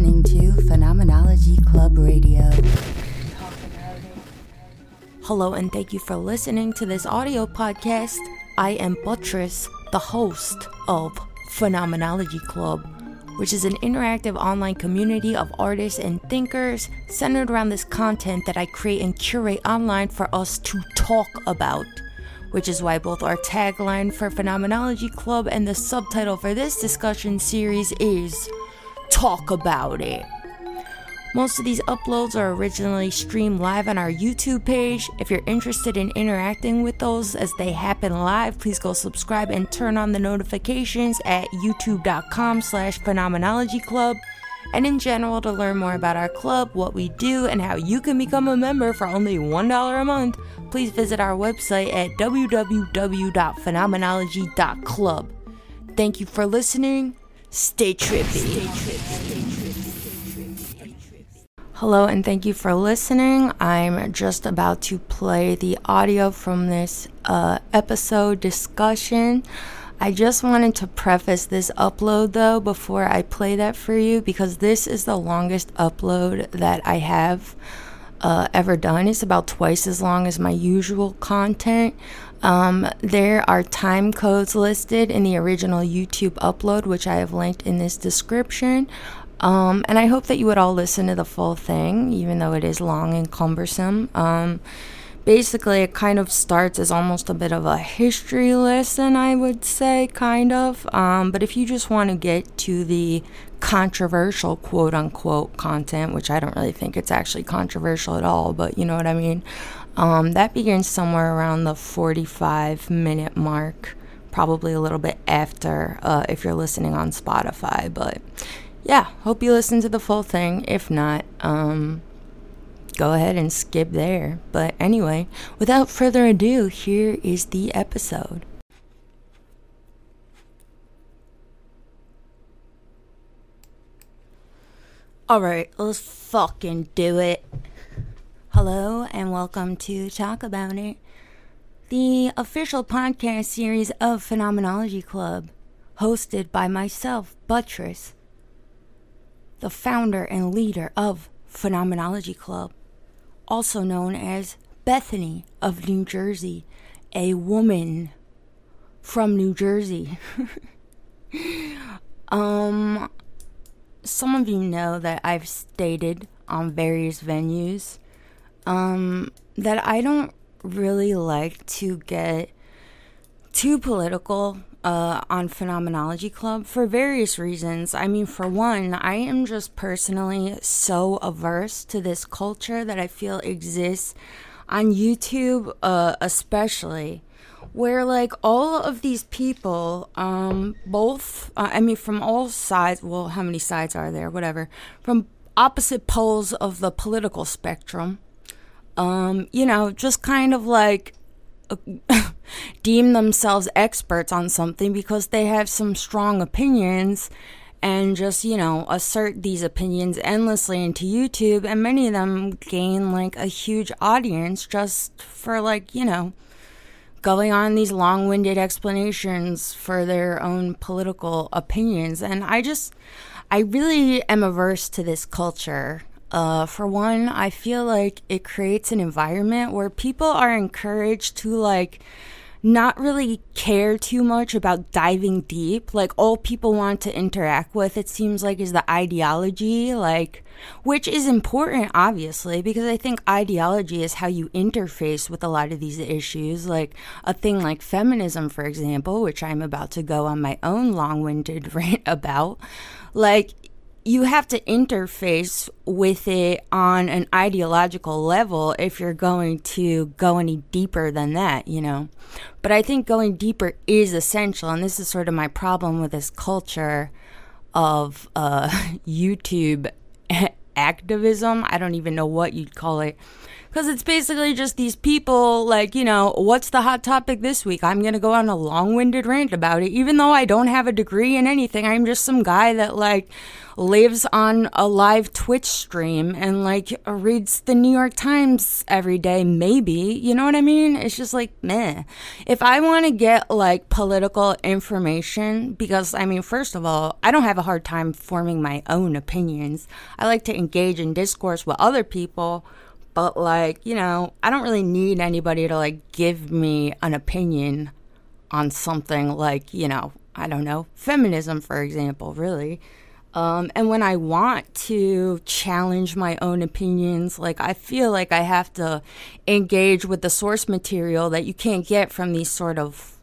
listening to Phenomenology Club Radio. Hello, and thank you for listening to this audio podcast. I am Buttress, the host of Phenomenology Club, which is an interactive online community of artists and thinkers centered around this content that I create and curate online for us to talk about which is why both our tagline for Phenomenology Club and the subtitle for this discussion series is Talk About It. Most of these uploads are originally streamed live on our YouTube page. If you're interested in interacting with those as they happen live, please go subscribe and turn on the notifications at youtube.com slash phenomenology club. And in general, to learn more about our club, what we do, and how you can become a member for only $1 a month, please visit our website at www.phenomenology.club. Thank you for listening. Stay trippy. Hello, and thank you for listening. I'm just about to play the audio from this uh, episode discussion. I just wanted to preface this upload though before I play that for you because this is the longest upload that I have uh, ever done. It's about twice as long as my usual content. Um, there are time codes listed in the original YouTube upload, which I have linked in this description. Um, and I hope that you would all listen to the full thing, even though it is long and cumbersome. Um, basically it kind of starts as almost a bit of a history lesson i would say kind of um, but if you just want to get to the controversial quote unquote content which i don't really think it's actually controversial at all but you know what i mean um, that begins somewhere around the 45 minute mark probably a little bit after uh, if you're listening on spotify but yeah hope you listen to the full thing if not um, go ahead and skip there. But anyway, without further ado, here is the episode. Alright, let's fucking do it. Hello, and welcome to Talk About It, the official podcast series of Phenomenology Club, hosted by myself, Buttress, the founder and leader of Phenomenology Club also known as Bethany of New Jersey, a woman from New Jersey. um, some of you know that I've stated on various venues um, that I don't really like to get too political uh, on Phenomenology Club for various reasons. I mean, for one, I am just personally so averse to this culture that I feel exists on YouTube, uh, especially. Where like all of these people, um, both, uh, I mean, from all sides. Well, how many sides are there? Whatever. From opposite poles of the political spectrum, um, you know, just kind of like deem themselves experts on something because they have some strong opinions and just, you know, assert these opinions endlessly into YouTube. And many of them gain like a huge audience just for, like, you know, going on these long winded explanations for their own political opinions. And I just, I really am averse to this culture. Uh, for one, I feel like it creates an environment where people are encouraged to like not really care too much about diving deep. Like all people want to interact with, it seems like, is the ideology, like which is important, obviously, because I think ideology is how you interface with a lot of these issues. Like a thing like feminism, for example, which I'm about to go on my own long-winded rant about. Like you have to interface with it on an ideological level if you're going to go any deeper than that, you know. But I think going deeper is essential, and this is sort of my problem with this culture of uh, YouTube activism. I don't even know what you'd call it. Because it's basically just these people, like, you know, what's the hot topic this week? I'm going to go on a long winded rant about it. Even though I don't have a degree in anything, I'm just some guy that, like, lives on a live Twitch stream and, like, reads the New York Times every day, maybe. You know what I mean? It's just like, meh. If I want to get, like, political information, because, I mean, first of all, I don't have a hard time forming my own opinions. I like to engage in discourse with other people but like you know i don't really need anybody to like give me an opinion on something like you know i don't know feminism for example really um, and when i want to challenge my own opinions like i feel like i have to engage with the source material that you can't get from these sort of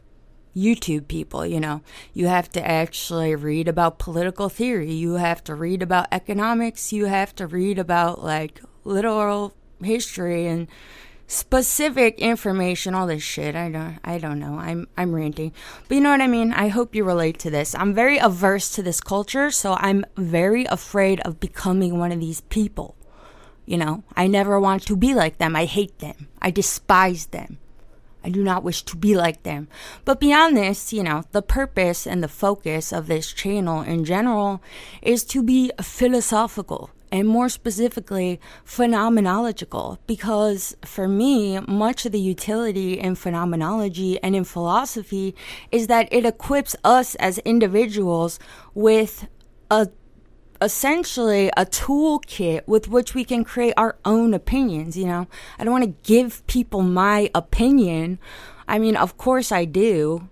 YouTube people, you know. You have to actually read about political theory. You have to read about economics. You have to read about like literal history and specific information, all this shit. I don't I don't know. I'm I'm ranting. But you know what I mean? I hope you relate to this. I'm very averse to this culture, so I'm very afraid of becoming one of these people. You know, I never want to be like them. I hate them. I despise them. I do not wish to be like them. But beyond this, you know, the purpose and the focus of this channel in general is to be philosophical and more specifically phenomenological because for me much of the utility in phenomenology and in philosophy is that it equips us as individuals with a essentially a toolkit with which we can create our own opinions you know? I don't want to give people my opinion. I mean of course i do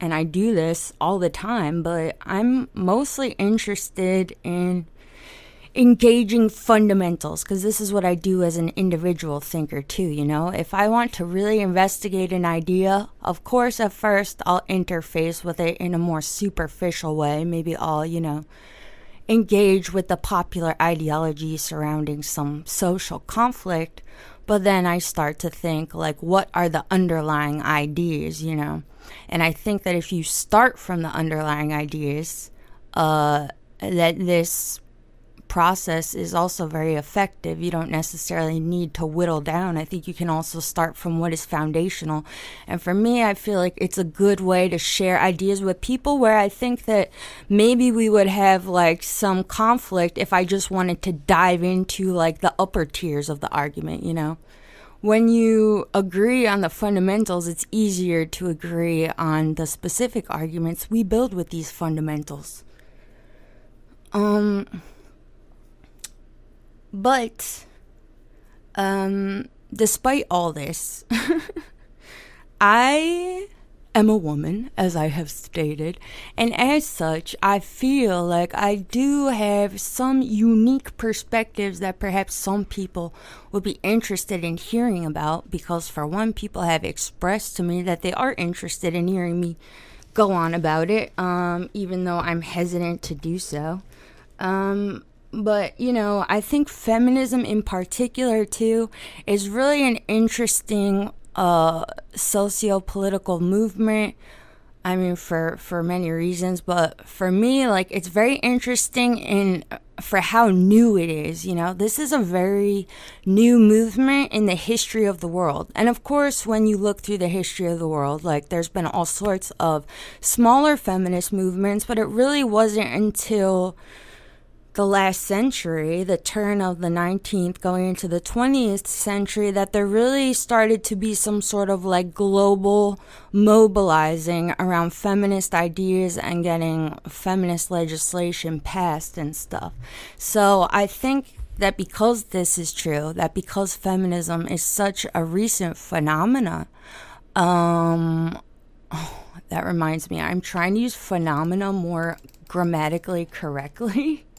and i do this all the time but i'm mostly interested in engaging fundamentals because this is what I do as an individual thinker too, you know. If I want to really investigate an idea, of course at first I'll interface with it in a more superficial way. Maybe I'll, you know, engage with the popular ideology surrounding some social conflict, but then I start to think like what are the underlying ideas, you know? And I think that if you start from the underlying ideas, uh that this process is also very effective. You don't necessarily need to whittle down. I think you can also start from what is foundational. And for me, I feel like it's a good way to share ideas with people where I think that maybe we would have like some conflict if I just wanted to dive into like the upper tiers of the argument, you know? when you agree on the fundamentals, it's easier to agree on the specific arguments we build with these fundamentals. Um, but um, despite all this, I am a woman, as I have stated, and as such, I feel like I do have some unique perspectives that perhaps some people would be interested in hearing about. Because, for one, people have expressed to me that they are interested in hearing me go on about it, um, even though I'm hesitant to do so. Um, but you know i think feminism in particular too is really an interesting uh socio-political movement. I mean for for many reasons but for me like it's very interesting in for how new it is you know? This is a very new movement in the history of the world. And of course when you look through the history of the world like there's been all sorts of smaller feminist movements but it really wasn't until the last century, the turn of the 19th going into the 20th century, that there really started to be some sort of like global mobilizing around feminist ideas and getting feminist legislation passed and stuff. So I think that because this is true, that because feminism is such a recent phenomena, um, oh, that reminds me, I'm trying to use phenomena more grammatically correctly.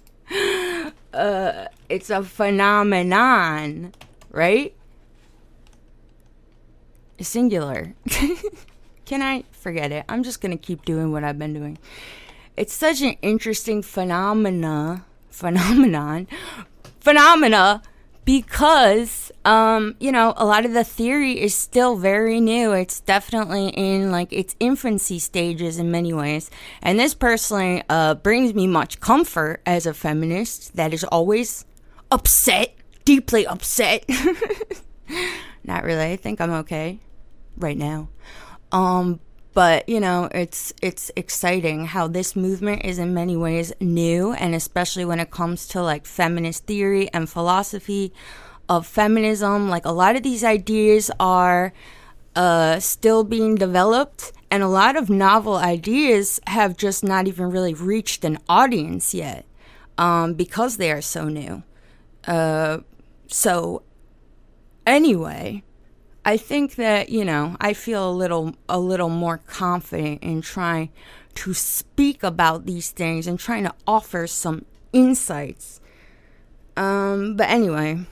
uh, it's a phenomenon, right? Singular. Can I forget it? I'm just gonna keep doing what I've been doing. It's such an interesting phenomena, phenomenon, phenomena because um, you know a lot of the theory is still very new it's definitely in like its infancy stages in many ways and this personally uh, brings me much comfort as a feminist that is always upset deeply upset Not really. I think I'm okay right now. Um, but you know, it's it's exciting how this movement is in many ways new, and especially when it comes to like feminist theory and philosophy of feminism. Like a lot of these ideas are uh, still being developed, and a lot of novel ideas have just not even really reached an audience yet um, because they are so new. Uh, so, anyway, I think that you know I feel a little a little more confident in trying to speak about these things and trying to offer some insights. Um, but anyway,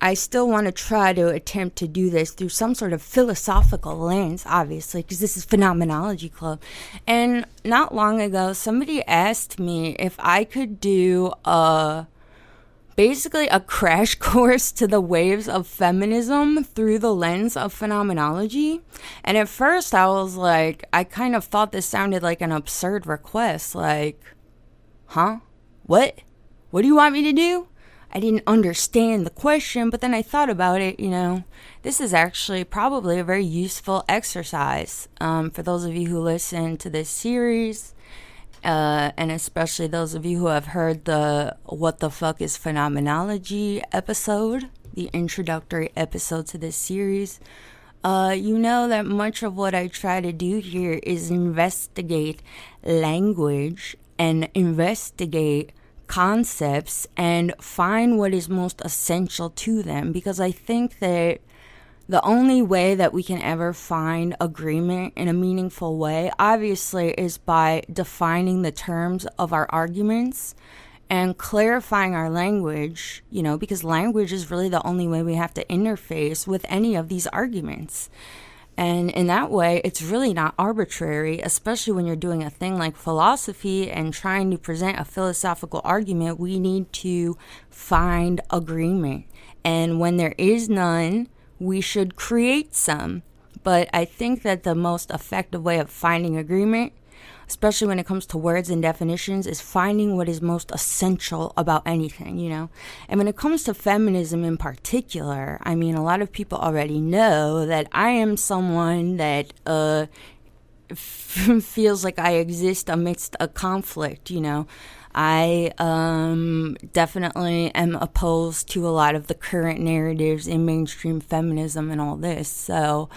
I still want to try to attempt to do this through some sort of philosophical lens, obviously, because this is Phenomenology Club. And not long ago, somebody asked me if I could do a basically a crash course to the waves of feminism through the lens of phenomenology. And at first, I was like, I kind of thought this sounded like an absurd request. Like, huh? What? What do you want me to do? I didn't understand the question, but then I thought about it. You know, this is actually probably a very useful exercise um, for those of you who listen to this series uh, and especially those of you who have heard the What the Fuck is Phenomenology episode, the introductory episode to this series, uh, you know that much of what I try to do here is investigate language and investigate concepts and find what is most essential to them because I think that the only way that we can ever find agreement in a meaningful way, obviously, is by defining the terms of our arguments and clarifying our language, you know, because language is really the only way we have to interface with any of these arguments. And in that way, it's really not arbitrary, especially when you're doing a thing like philosophy and trying to present a philosophical argument. We need to find agreement. And when there is none, we should create some. But I think that the most effective way of finding agreement, especially when it comes to words and definitions, is finding what is most essential about anything, you know? And when it comes to feminism in particular, I mean, a lot of people already know that I am someone that, uh, feels like I exist amidst a conflict, you know. I um, definitely am opposed to a lot of the current narratives in mainstream feminism and all this. So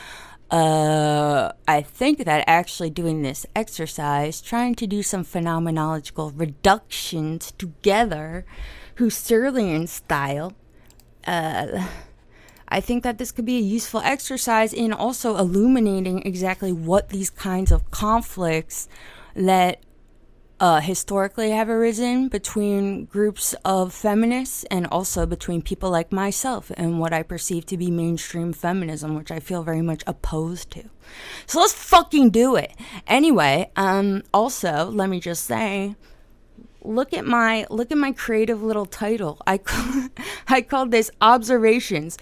uh, I think that actually doing this exercise, trying to do some phenomenological reductions together, Husserlian style, uh, I think that this could be a useful exercise in also illuminating exactly what these kinds of conflicts that uh, historically have arisen between groups of feminists and also between people like myself and what I perceive to be mainstream feminism, which I feel very much opposed to. So let's fucking do it. Anyway, um, also, let me just say, look at my look at my creative little title. I call, I called this observations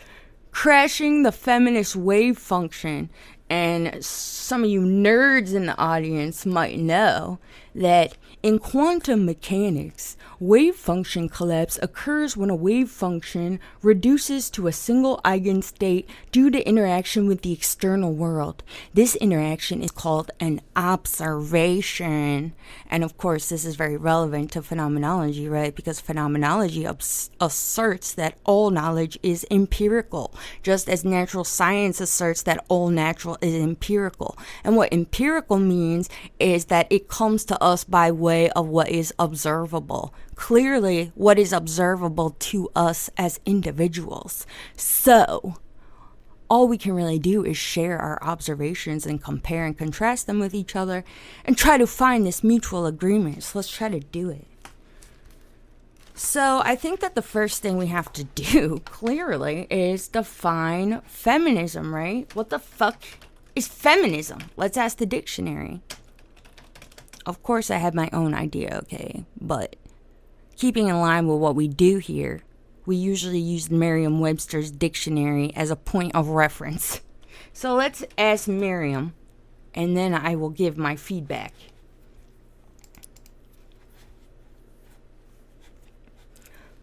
crashing the feminist wave function and some of you nerds in the audience might know that in quantum mechanics, wave function collapse occurs when a wave function reduces to a single eigenstate due to interaction with the external world. This interaction is called an observation. And of course, this is very relevant to phenomenology, right? Because phenomenology ups- asserts that all knowledge is empirical, just as natural science asserts that all natural is empirical. And what empirical means is that it comes to us by way of what is observable. Clearly, what is observable to us as individuals. So, all we can really do is share our observations and compare and contrast them with each other and try to find this mutual agreement. So let's try to do it. So I think that the first thing we have to do, clearly, is define feminism, right? What the fuck is feminism? Let's ask the dictionary. Of course, I have my own idea, okay? But keeping in line with what we do here, we usually use Merriam Webster's dictionary as a point of reference. So let's ask Merriam, and then I will give my feedback.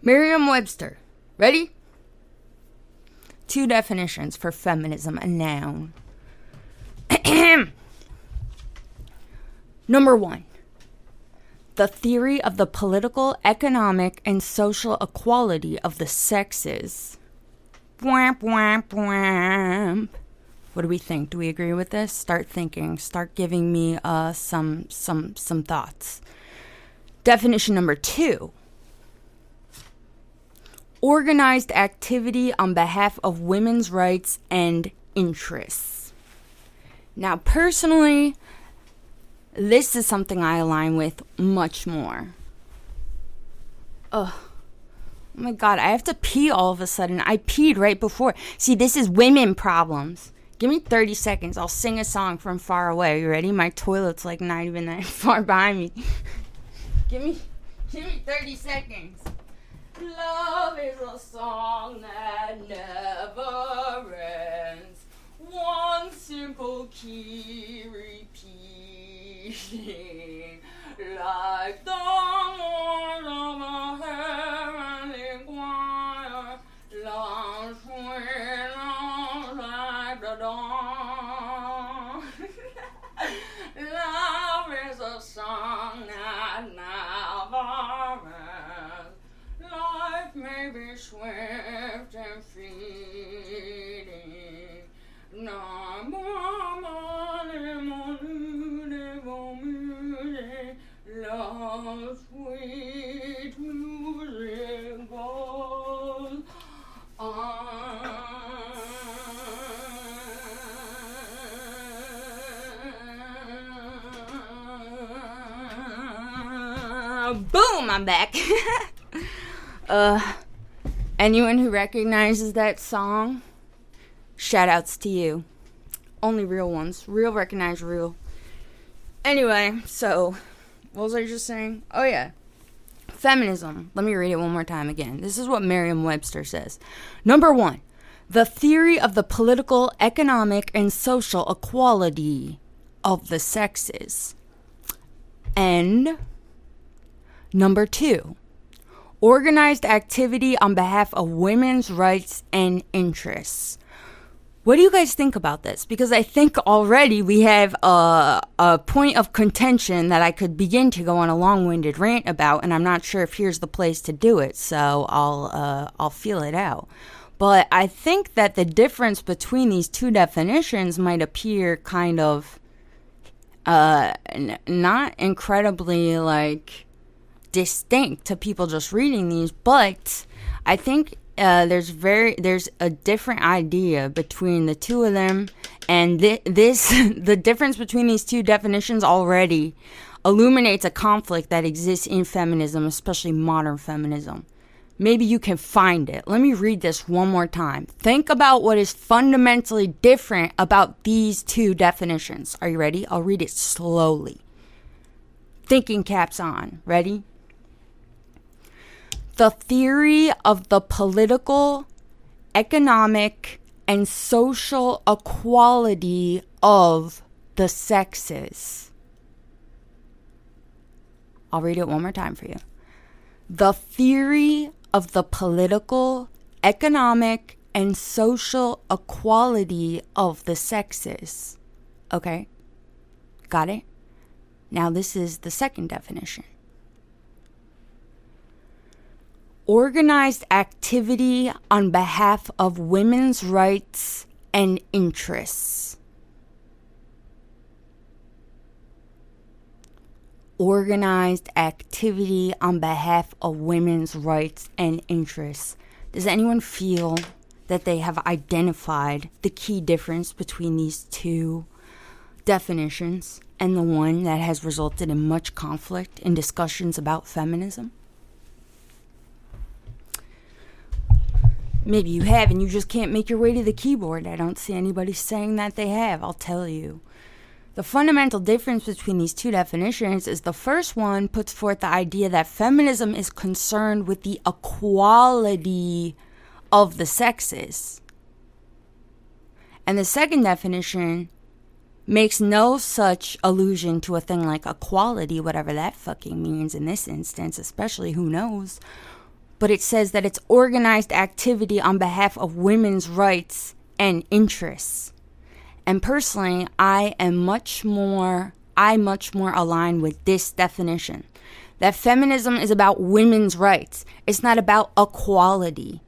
Merriam Webster, ready? two definitions for feminism, a noun. Number one, the theory of the political, economic, and social equality of the sexes. What do we think? Do we agree with this? Start thinking. Start giving me uh, some some some thoughts. Definition number two organized activity on behalf of women's rights and interests. Now, personally, this is something I align with much more. Ugh. Oh my god, I have to pee all of a sudden. I peed right before. See, this is women problems. Give me 30 seconds. I'll sing a song from far away. You ready? My toilet's like not even that far behind me. give me give me 30 seconds. Love is a song that never ends. One simple key like the horn of a heavenly choir. Swing on like the dawn. Love is a song that never ends. Life may be swift and fleeting. No more money, Boom! I'm back. uh, anyone who recognizes that song, shout outs to you. Only real ones. Real recognize real. Anyway, so what was I just saying? Oh yeah. Feminism. Let me read it one more time again. This is what Merriam Webster says. Number one, the theory of the political, economic, and social equality of the sexes. And number two, organized activity on behalf of women's rights and interests. What do you guys think about this? Because I think already we have a, a point of contention that I could begin to go on a long-winded rant about, and I'm not sure if here's the place to do it. So I'll uh, I'll feel it out. But I think that the difference between these two definitions might appear kind of uh, n- not incredibly like distinct to people just reading these, but I think uh, there's very there's a different idea between the two of them, and th- this the difference between these two definitions already illuminates a conflict that exists in feminism, especially modern feminism. Maybe you can find it. Let me read this one more time. Think about what is fundamentally different about these two definitions. Are you ready? I'll read it slowly. Thinking caps on. Ready? The theory of the political, economic, and social equality of the sexes. I'll read it one more time for you. The theory of the political, economic, and social equality of the sexes. Okay? Got it? Now, this is the second definition organized activity on behalf of women's rights and interests. Organized activity on behalf of women's rights and interests. Does anyone feel that they have identified the key difference between these two definitions and the one that has resulted in much conflict in discussions about feminism? Maybe you have and you just can't make your way to the keyboard. I don't see anybody saying that they have, I'll tell you. The fundamental difference between these two definitions is the first one puts forth the idea that feminism is concerned with the equality of the sexes. And the second definition makes no such allusion to a thing like equality, whatever that fucking means in this instance, especially who knows but it says that it's organized activity on behalf of women's rights and interests. And personally, I am much more I much more align with this definition. That feminism is about women's rights. It's not about equality.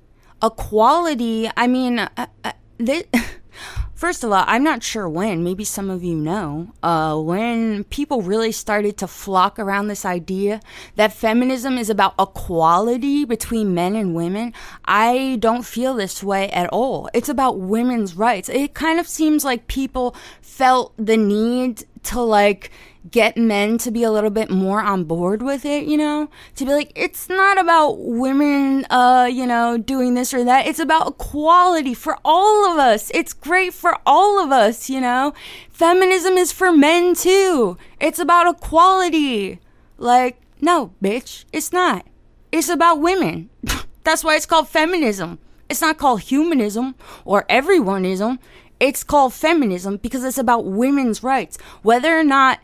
Equality, I mean, uh, uh, this, First of all, I'm not sure when, maybe some of you know, uh, when people really started to flock around this idea that feminism is about equality between men and women. I don't feel this way at all. It's about women's rights. It kind of seems like people felt the need to like get men to be a little bit more on board with it, you know? To be like, it's not about women, uh, you know, doing this or that. It's about equality for all of us. It's great for all of us, you know? Feminism is for men too. It's about equality. Like, no, bitch, it's not. It's about women. That's why it's called feminism. It's not called humanism or everyoneism. It's called feminism because it's about women's rights. Whether or not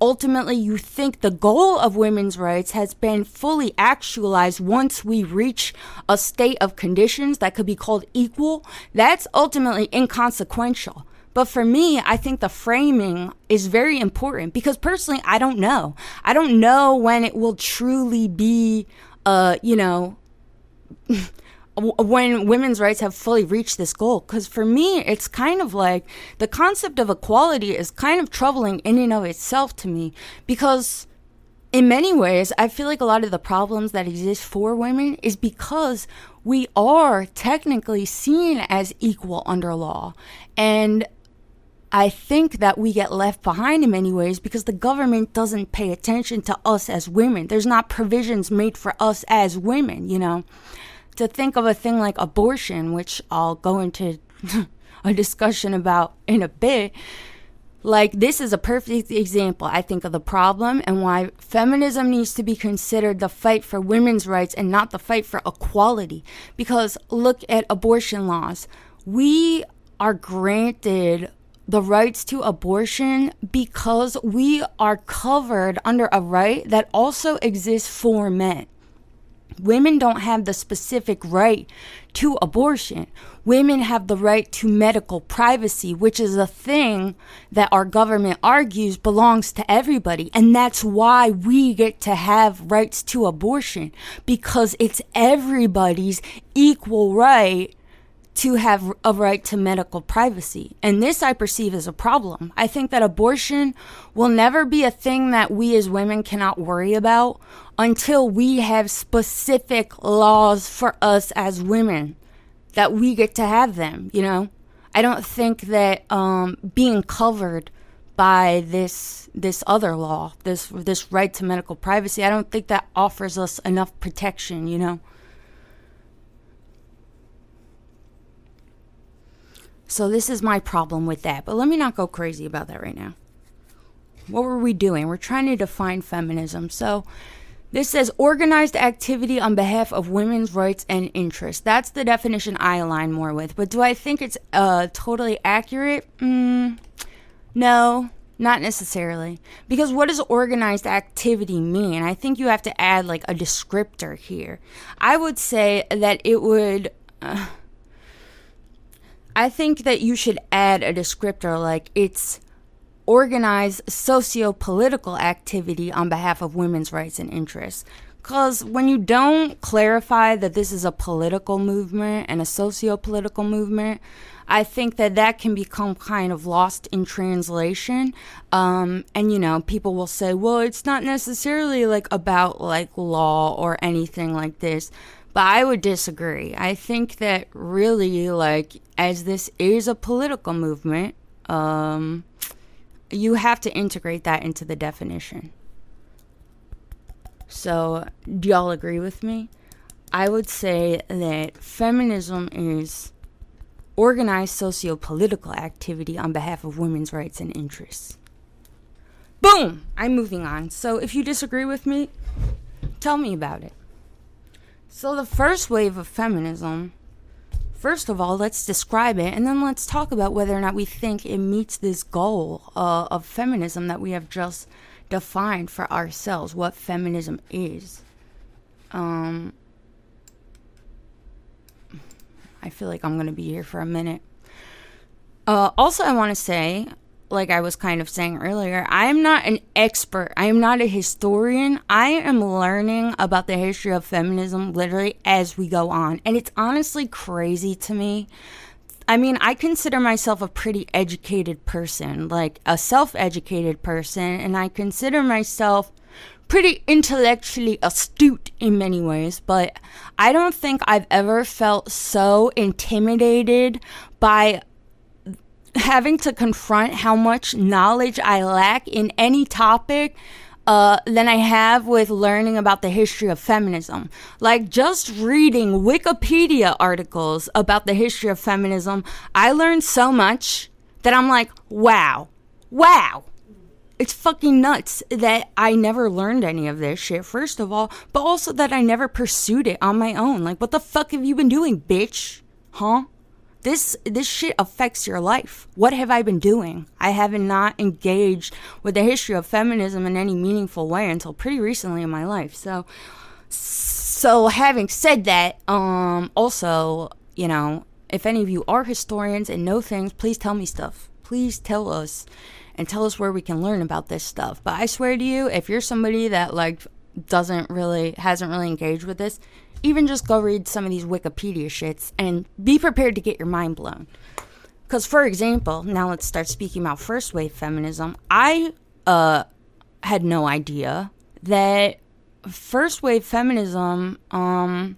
ultimately you think the goal of women's rights has been fully actualized once we reach a state of conditions that could be called equal, that's ultimately inconsequential. But for me, I think the framing is very important because personally, I don't know. I don't know when it will truly be, uh, you know, when women's rights have fully reached this goal. Because for me, it's kind of like the concept of equality is kind of troubling in and of itself to me because. In many ways, I feel like a lot of the problems that exist for women is because we are technically seen as equal under law. And I think that we get left behind in many ways because the government doesn't pay attention to us as women. There's not provisions made for us as women, you know to think of a thing like abortion, which I'll go into a discussion about in a bit. Like, this is a perfect example, I think, of the problem and why feminism needs to be considered the fight for women's rights and not the fight for equality. Because look at abortion laws. We are granted the rights to abortion because we are covered under a right that also exists for men women don't have the specific right to abortion. Women have the right to medical privacy, which is a thing that our government argues belongs to everybody. And that's why we get to have rights to abortion because it's everybody's equal right to have a right to medical privacy. And this I perceive as a problem. I think that abortion will never be a thing that we as women cannot worry about until we have specific laws for us as women that we get to have them, you know? I don't think that um, being covered by this this other law, this this right to medical privacy, I don't think that offers us enough protection, you know? So this is my problem with that. But let me not go crazy about that right now. What were we doing? We're trying to define feminism. So this says organized activity on behalf of women's rights and interests. That's the definition I align more with. But do I think it's uh, totally accurate? Mm, no, not necessarily. Because what does organized activity mean? I think you have to add like a descriptor here. I would say that it would. Uh, I think that you should add a descriptor like it's organized socio political activity on behalf of women's rights and interests. Because when you don't clarify that this is a political movement and a socio political movement, I think that that can become kind of lost in translation. Um, and, you know, people will say, well, it's not necessarily like about like law or anything like this. But I would disagree. I think that really, like, as this is a political movement, um, you have to integrate that into the definition. So, do y'all agree with me? I would say that feminism is organized socio political activity on behalf of women's rights and interests. Boom! I'm moving on. So, if you disagree with me, tell me about it. So, the first wave of feminism, first of all, let's describe it and then let's talk about whether or not we think it meets this goal uh, of feminism that we have just defined for ourselves what feminism is. Um, I feel like I'm going to be here for a minute. Uh, also, I want to say like I was kind of saying earlier, I am not an expert. I am not a historian. I am learning about the history of feminism literally as we go on. And it's honestly crazy to me. I mean, I consider myself a pretty educated person, like a self educated person, and I consider myself pretty intellectually astute in many ways, but I don't think I've ever felt so intimidated by having to confront how much knowledge I lack in any topic uh, than I have with learning about the history of feminism. Like just reading Wikipedia articles about the history of feminism, I learned so much that I'm like, wow, wow. It's fucking nuts that I never learned any of this shit, first of all, but also that I never pursued it on my own. Like, what the fuck have you been doing, bitch? Huh? This this shit affects your life. What have I been doing? I haven't not engaged with the history of feminism in any meaningful way until pretty recently in my life. So so having said that, um also, you know, if any of you are historians and know things, please tell me stuff. Please tell us and tell us where we can learn about this stuff. But I swear to you, if you're somebody that like doesn't really hasn't really engaged with this, even just go read some of these Wikipedia shits and be prepared to get your mind blown. Because, for example, now let's start speaking about first wave feminism. I uh, had no idea that first wave feminism, um,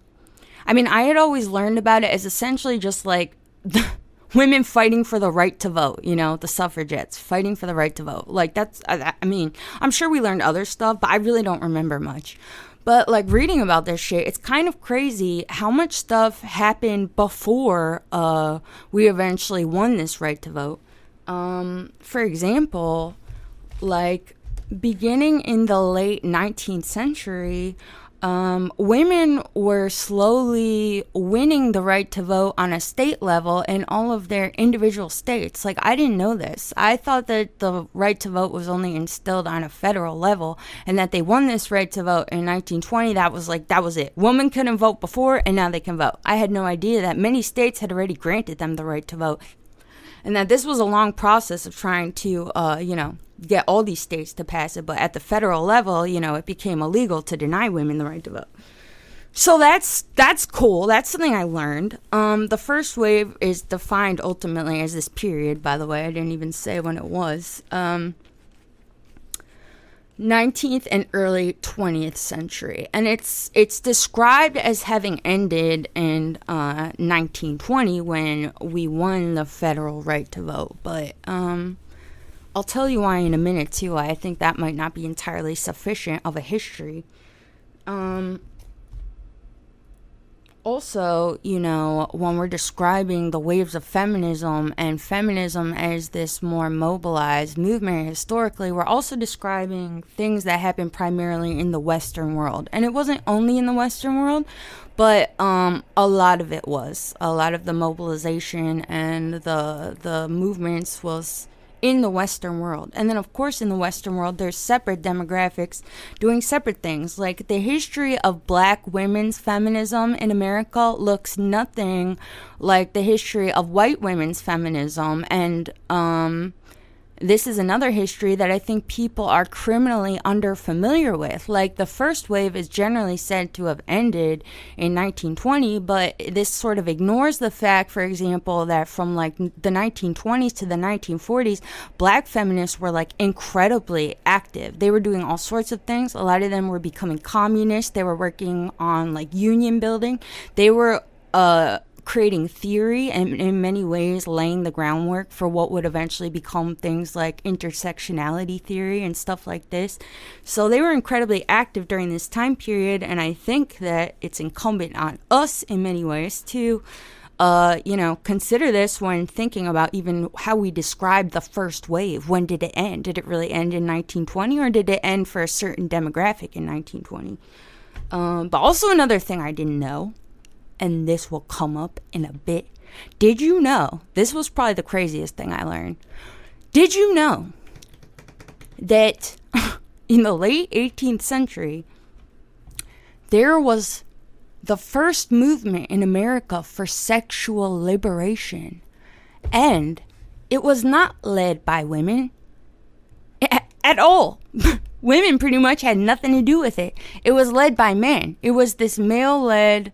I mean, I had always learned about it as essentially just like women fighting for the right to vote, you know, the suffragettes fighting for the right to vote. Like, that's, I, I mean, I'm sure we learned other stuff, but I really don't remember much. But like reading about this shit, it's kind of crazy how much stuff happened before uh, we eventually won this right to vote. Um, for example, like beginning in the late 19th century, um, women were slowly winning the right to vote on a state level in all of their individual states. Like, I didn't know this. I thought that the right to vote was only instilled on a federal level and that they won this right to vote in 1920. That was like, that was it. Women couldn't vote before and now they can vote. I had no idea that many states had already granted them the right to vote and that this was a long process of trying to, uh, you know, get all these states to pass it. But at the federal level, you know, it became illegal to deny women the right to vote. So that's that's cool. That's something I learned. Um, the first wave is defined ultimately as this period. By the way, I didn't even say when it was. Um, 19th and early 20th century. And it's it's described as having ended in uh, 1920 when we won the federal right to vote. But um, I'll tell you why in a minute too I think that might not be entirely sufficient of a history. Um, also, you know, when we're describing the waves of feminism and feminism as this more mobilized movement historically, we're also describing things that happened primarily in the Western world. And it wasn't only in the Western world, but um, a lot of it was. A lot of the mobilization and the the movements was in the Western world. And then, of course, in the Western world, there's separate demographics doing separate things. Like the history of black women's feminism in America looks nothing like the history of white women's feminism. And, um, this is another history that I think people are criminally underfamiliar with. Like the first wave is generally said to have ended in 1920, but this sort of ignores the fact, for example, that from like the 1920s to the 1940s, black feminists were like incredibly active. They were doing all sorts of things. A lot of them were becoming communists. They were working on like union building. They were uh creating theory and in many ways laying the groundwork for what would eventually become things like intersectionality theory and stuff like this. So they were incredibly active during this time period, and I think that it's incumbent on us in many ways to. Uh, you know, consider this when thinking about even how we describe the first wave. When did it end? Did it really end in 1920 or did it end for a certain demographic in 1920? Um, but also, another thing I didn't know and this will come up in a bit. Did you know? This was probably the craziest thing I learned. Did you know that in the late 18th century, there was the first movement in America for sexual liberation. And it was not led by women at all. women pretty much had nothing to do with it. It was led by men. It was this male led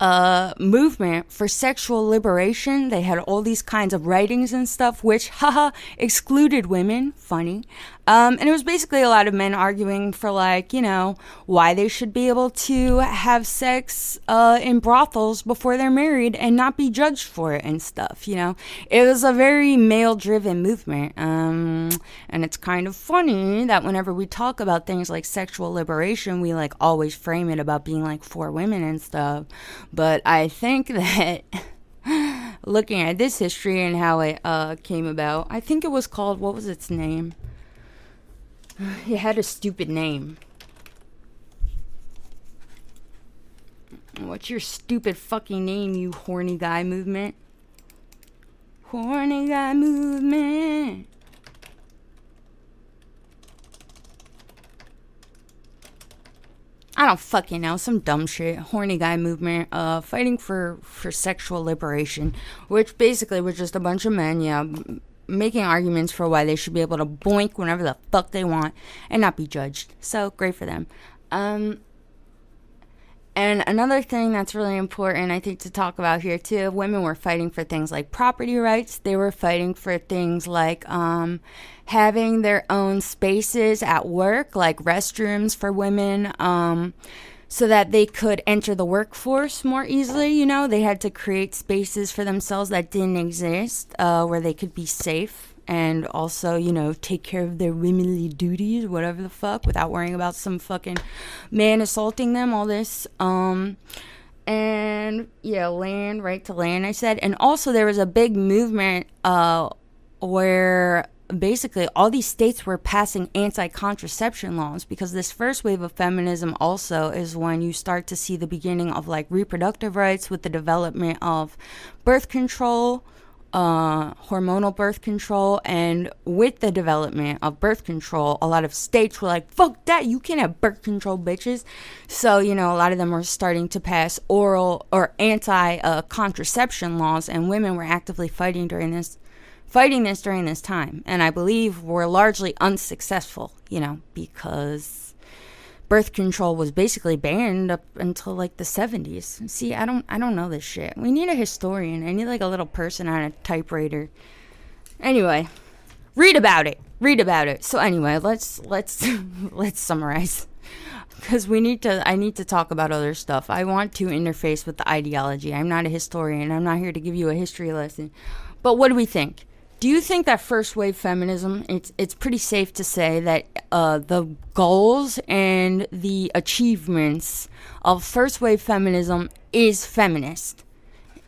uh, movement for sexual liberation. They had all these kinds of writings and stuff, which, haha, excluded women. Funny. Um, and it was basically a lot of men arguing for, like, you know, why they should be able to have sex uh, in brothels before they're married and not be judged for it and stuff, you know. It was a very male driven movement. Um, and it's kind of funny that whenever we talk about things like sexual liberation, we, like, always frame it about being, like, for women and stuff. But I think that. looking at this history and how it uh, came about, I think it was called, what was its name? It had a stupid name. What's your stupid fucking name, you horny guy movement? Horny guy movement. I don't fucking know, some dumb shit. Horny guy movement, uh, fighting for for sexual liberation, which basically was just a bunch of men, yeah, making arguments for why they should be able to boink whenever the fuck they want and not be judged. So great for them. Um, and another thing that's really important, I think, to talk about here too, women were fighting for things like property rights. They were fighting for things like um, having their own spaces at work, like restrooms for women. Um, so that they could enter the workforce more easily. You know, they had to create spaces for themselves that didn't exist, uh, where they could be safe and also, you know, take care of their womanly duties, whatever the fuck, without worrying about some fucking man assaulting them. All this, um, and yeah, land, right to land. I said, and also there was a big movement, uh, where basically all these states were passing anti-contraception laws because this first wave of feminism also is when you start to see the beginning of like reproductive rights with the development of birth control uh, hormonal birth control and with the development of birth control a lot of states were like fuck that you can't have birth control bitches. So you know a lot of them were starting to pass oral or anti uh, contraception laws and women were actively fighting during this fighting this during this time. And I believe were largely unsuccessful, you know, because birth control was basically banned up until like the 70s. See, I don't I don't know this shit. We need a historian. I need like a little person on a typewriter. Anyway, read about it. Read about it. So anyway, let's let's let's summarize because we need to i need to talk about other stuff i want to interface with the ideology i'm not a historian i'm not here to give you a history lesson but what do we think do you think that first wave feminism it's it's pretty safe to say that uh, the goals and the achievements of first wave feminism is feminist?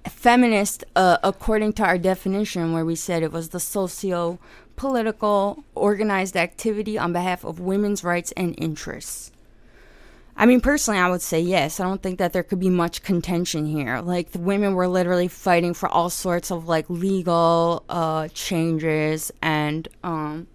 Feminist uh, according to our definition where we said it was the socio political organized activity on behalf of women's rights and interests I mean, personally, I would say yes. I don't think that there could be much contention here. Like, the women were literally fighting for all sorts of like legal uh, changes and um,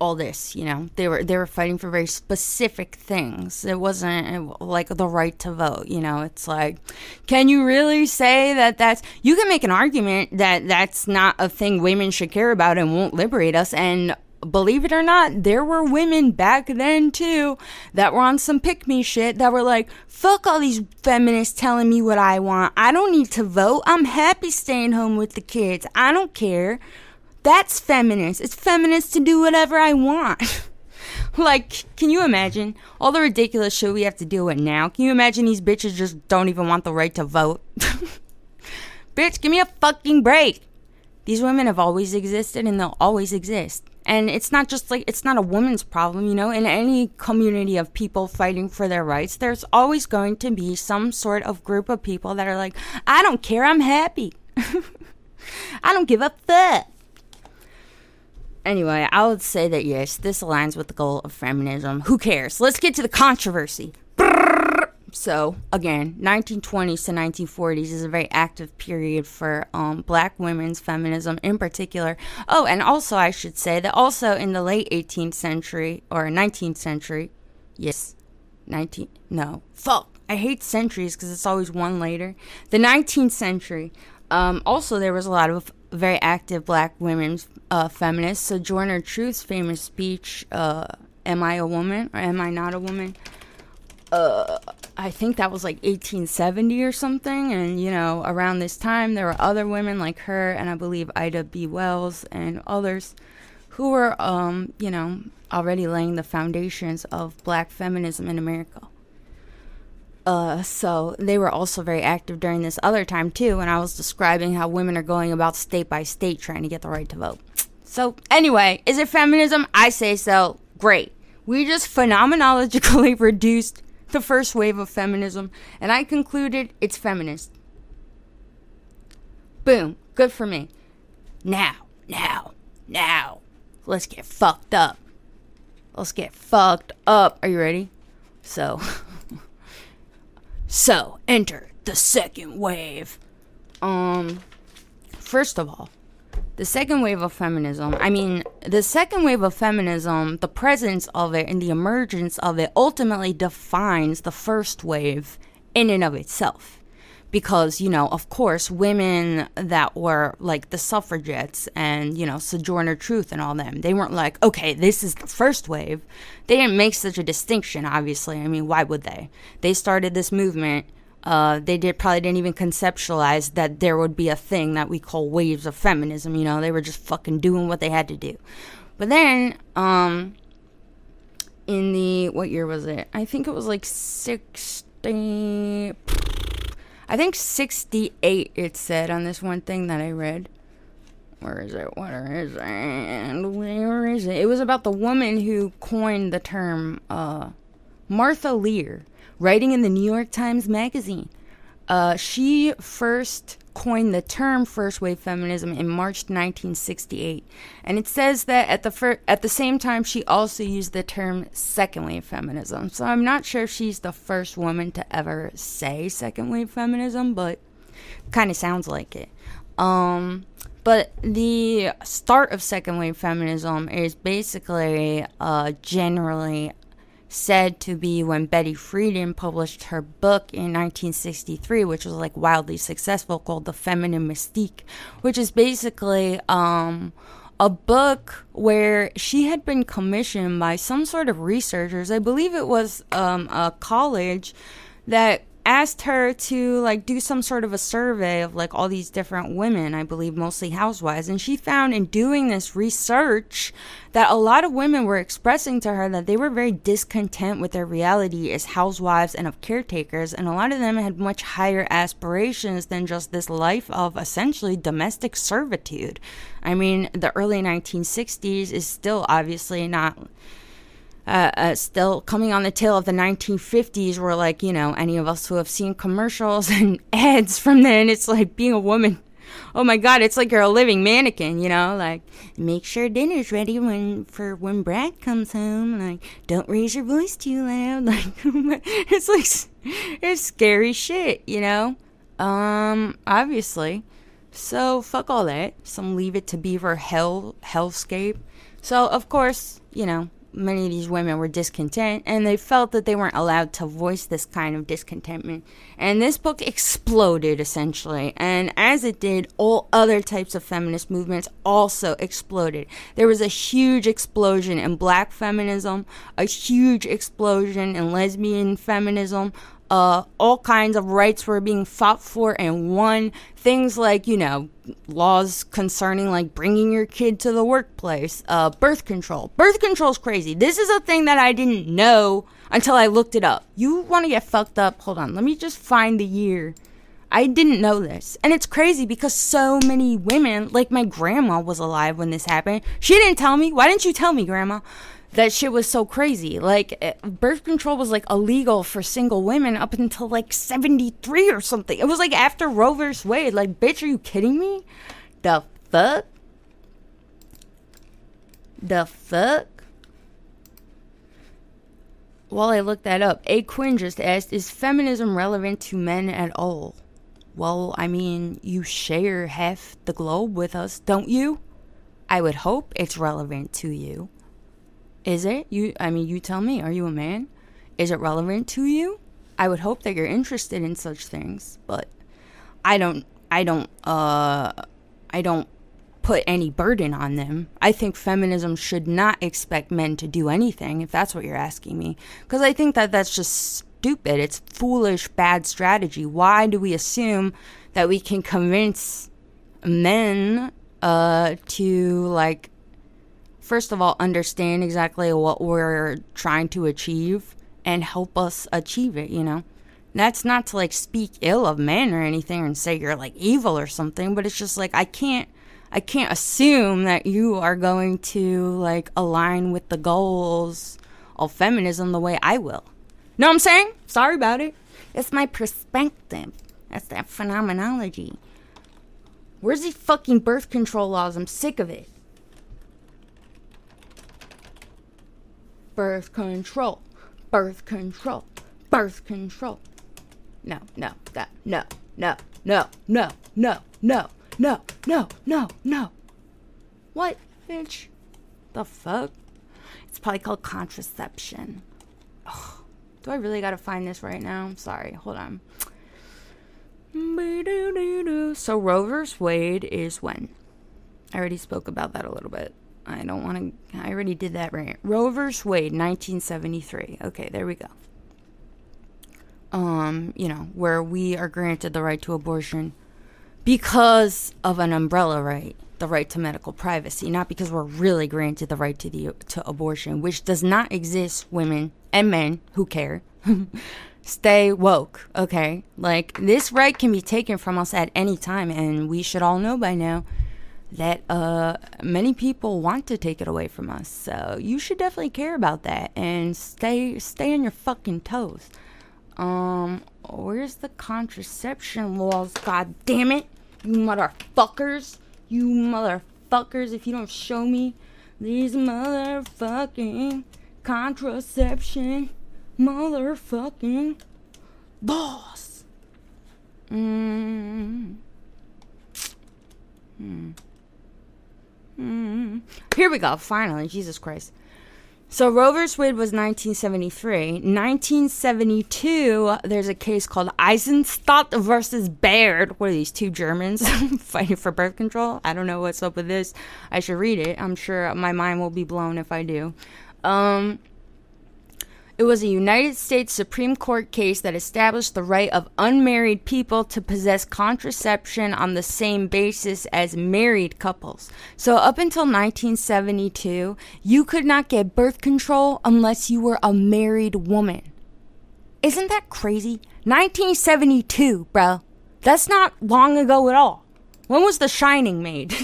all this. You know, they were they were fighting for very specific things. It wasn't like the right to vote. You know, it's like, can you really say that that's? You can make an argument that that's not a thing women should care about and won't liberate us, and believe it or not, there were women back then too that were on some pick me shit that were like, fuck all these feminists telling me what I want. I don't need to vote. I'm happy staying home with the kids. I don't care. That's feminist. It's feminist to do whatever I want. like, can you imagine all the ridiculous shit we have to deal with now? Can you imagine these bitches just don't even want the right to vote? Bitch, give me a fucking break. These women have always existed and they'll always exist. And it's not just like, it's not a woman's problem, you know? In any community of people fighting for their rights, there's always going to be some sort of group of people that are like, I don't care, I'm happy. I don't give a fuck. Anyway, I would say that yes, this aligns with the goal of feminism. Who cares? Let's get to the controversy. So, again, 1920s to 1940s is a very active period for um, black women's feminism in particular. Oh, and also, I should say that also in the late 18th century or 19th century, yes, 19, no, fuck, I hate centuries because it's always one later. The 19th century. Um, also, there was a lot of very active black women uh, feminists. So Sojourner Truth's famous speech, uh, Am I a Woman or Am I Not a Woman? Uh, I think that was like 1870 or something. And, you know, around this time, there were other women like her, and I believe Ida B. Wells and others who were, um, you know, already laying the foundations of black feminism in America. Uh, so they were also very active during this other time too, when I was describing how women are going about state by state trying to get the right to vote. So anyway, is it feminism? I say so. Great. We just phenomenologically reduced the first wave of feminism, and I concluded it's feminist. Boom. Good for me. Now, now, now, let's get fucked up. Let's get fucked up. Are you ready? So, so enter the second wave. Um, first of all, the second wave of feminism, I mean, the second wave of feminism, the presence of it and the emergence of it ultimately defines the first wave in and of itself. Because, you know, of course, women that were like the suffragettes and, you know, Sojourner Truth and all them, they weren't like, okay, this is the first wave. They didn't make such a distinction, obviously. I mean, why would they? They started this movement uh, they did probably didn't even conceptualize that there would be a thing that we call waves of feminism. You know, they were just fucking doing what they had to do. But then, um, in the what year was it? I think it was like sixty. I think sixty-eight. It said on this one thing that I read. Where is it? Where is it? Where is it? It was about the woman who coined the term uh, Martha Lear writing in the New York Times Magazine. Uh, she first coined the term first wave feminism in March 1968, and it says that at the fir- at the same time she also used the term second wave feminism. So I'm not sure if she's the first woman to ever say second wave feminism, but kind of sounds like it. Um, but the start of second wave feminism is basically uh, generally said to be when Betty Friedan published her book in 1963, which was like wildly successful, called The Feminine Mystique, which is basically um, a book where she had been commissioned by some sort of researchers. I believe it was um, a college that asked her to like do some sort of a survey of like all these different women, I believe mostly housewives, and she found in doing this research that a lot of women were expressing to her that they were very discontent with their reality as housewives and of caretakers, and a lot of them had much higher aspirations than just this life of essentially domestic servitude. I mean, the early 1960s is still obviously not uh, uh, still coming on the tail of the 1950s, where like you know any of us who have seen commercials and ads from then, it's like being a woman. Oh my God, it's like you're a living mannequin, you know. Like, make sure dinner's ready when for when Brad comes home. Like, don't raise your voice too loud. Like, it's like it's scary shit, you know. Um, obviously. So fuck all that. Some leave it to beaver hell hellscape. So of course, you know, many of these women were discontent and they felt that they weren't allowed to voice this kind of discontentment. And this book exploded essentially. And as it did, all other types of feminist movements also exploded. There was a huge explosion in black feminism, a huge explosion in lesbian feminism, uh, all kinds of rights were being fought for and won. Things like, you know, laws concerning like bringing your kid to the workplace, uh, birth control. Birth control is crazy. This is a thing that I didn't know until I looked it up. You want to get fucked up? Hold on, let me just find the year. I didn't know this. And it's crazy because so many women, like my grandma was alive when this happened. She didn't tell me. Why didn't you tell me, grandma? That shit was so crazy. Like eh, birth control was like illegal for single women up until like 73 or something. It was like after Roe vs. Wade. Like, bitch, are you kidding me? The fuck? The fuck? While I look that up, A. Quinn just asked, Is feminism relevant to men at all? Well, I mean, you share half the globe with us, don't you? I would hope it's relevant to you. Is it? You I mean, you tell me. Are you a man? Is it relevant to you? I would hope that you're interested in such things, but I don't I don't uh I don't put any burden on them. I think feminism should not expect men to do anything if that's what you're asking me because I think that that's just stupid. It's foolish bad strategy. Why do we assume that we can convince men uh to like first of all understand exactly what we're trying to achieve and help us achieve it, you know? That's not to like speak ill of men or anything and say you're like evil or something, but it's just like I can't I can't assume that you are going to like align with the goals of feminism the way I will. Know what I'm saying? Sorry about it. It's my perspective. That's that phenomenology. Where's these fucking birth control laws? I'm sick of it. Birth control. Birth control. Birth control. No, no, that, no, no, no, no, no, no, no, no, no, no. What, bitch? The fuck? It's probably called contraception. Ugh. Do I really gotta find this right now? Sorry. Hold on. So Roe vs. Wade is when? I already spoke about that a little bit. I don't want to. I already did that right. Roe vs. Wade, 1973. Okay, there we go. Um, you know, where we are granted the right to abortion because of an umbrella right, the right to medical privacy, not because we're really granted the right to the to abortion, which does not exist. Women and men who care. Stay woke, okay? Like this right can be taken from us at any time, and we should all know by now that uh, many people want to take it away from us. So you should definitely care about that and stay stay on your fucking toes. Um, where's the contraception laws? God damn it, you motherfuckers! You motherfuckers! If you don't show me these motherfucking contraception motherfucking boss. Mm. Hmm. Mm. Here we go, finally. Jesus Christ. So Roe vs. Wade was 1973. 1972, there's a case called Eisenstadt versus Baird. What are these two Germans fighting for birth control? I don't know what's up with this. I should read it. I'm sure my mind will be blown if I do. Um, it was a United States Supreme Court case that established the right of unmarried people to possess contraception on the same basis as married couples. So, up until 1972, you could not get birth control unless you were a married woman. Isn't that crazy? 1972, bro. That's not long ago at all. When was The Shining made?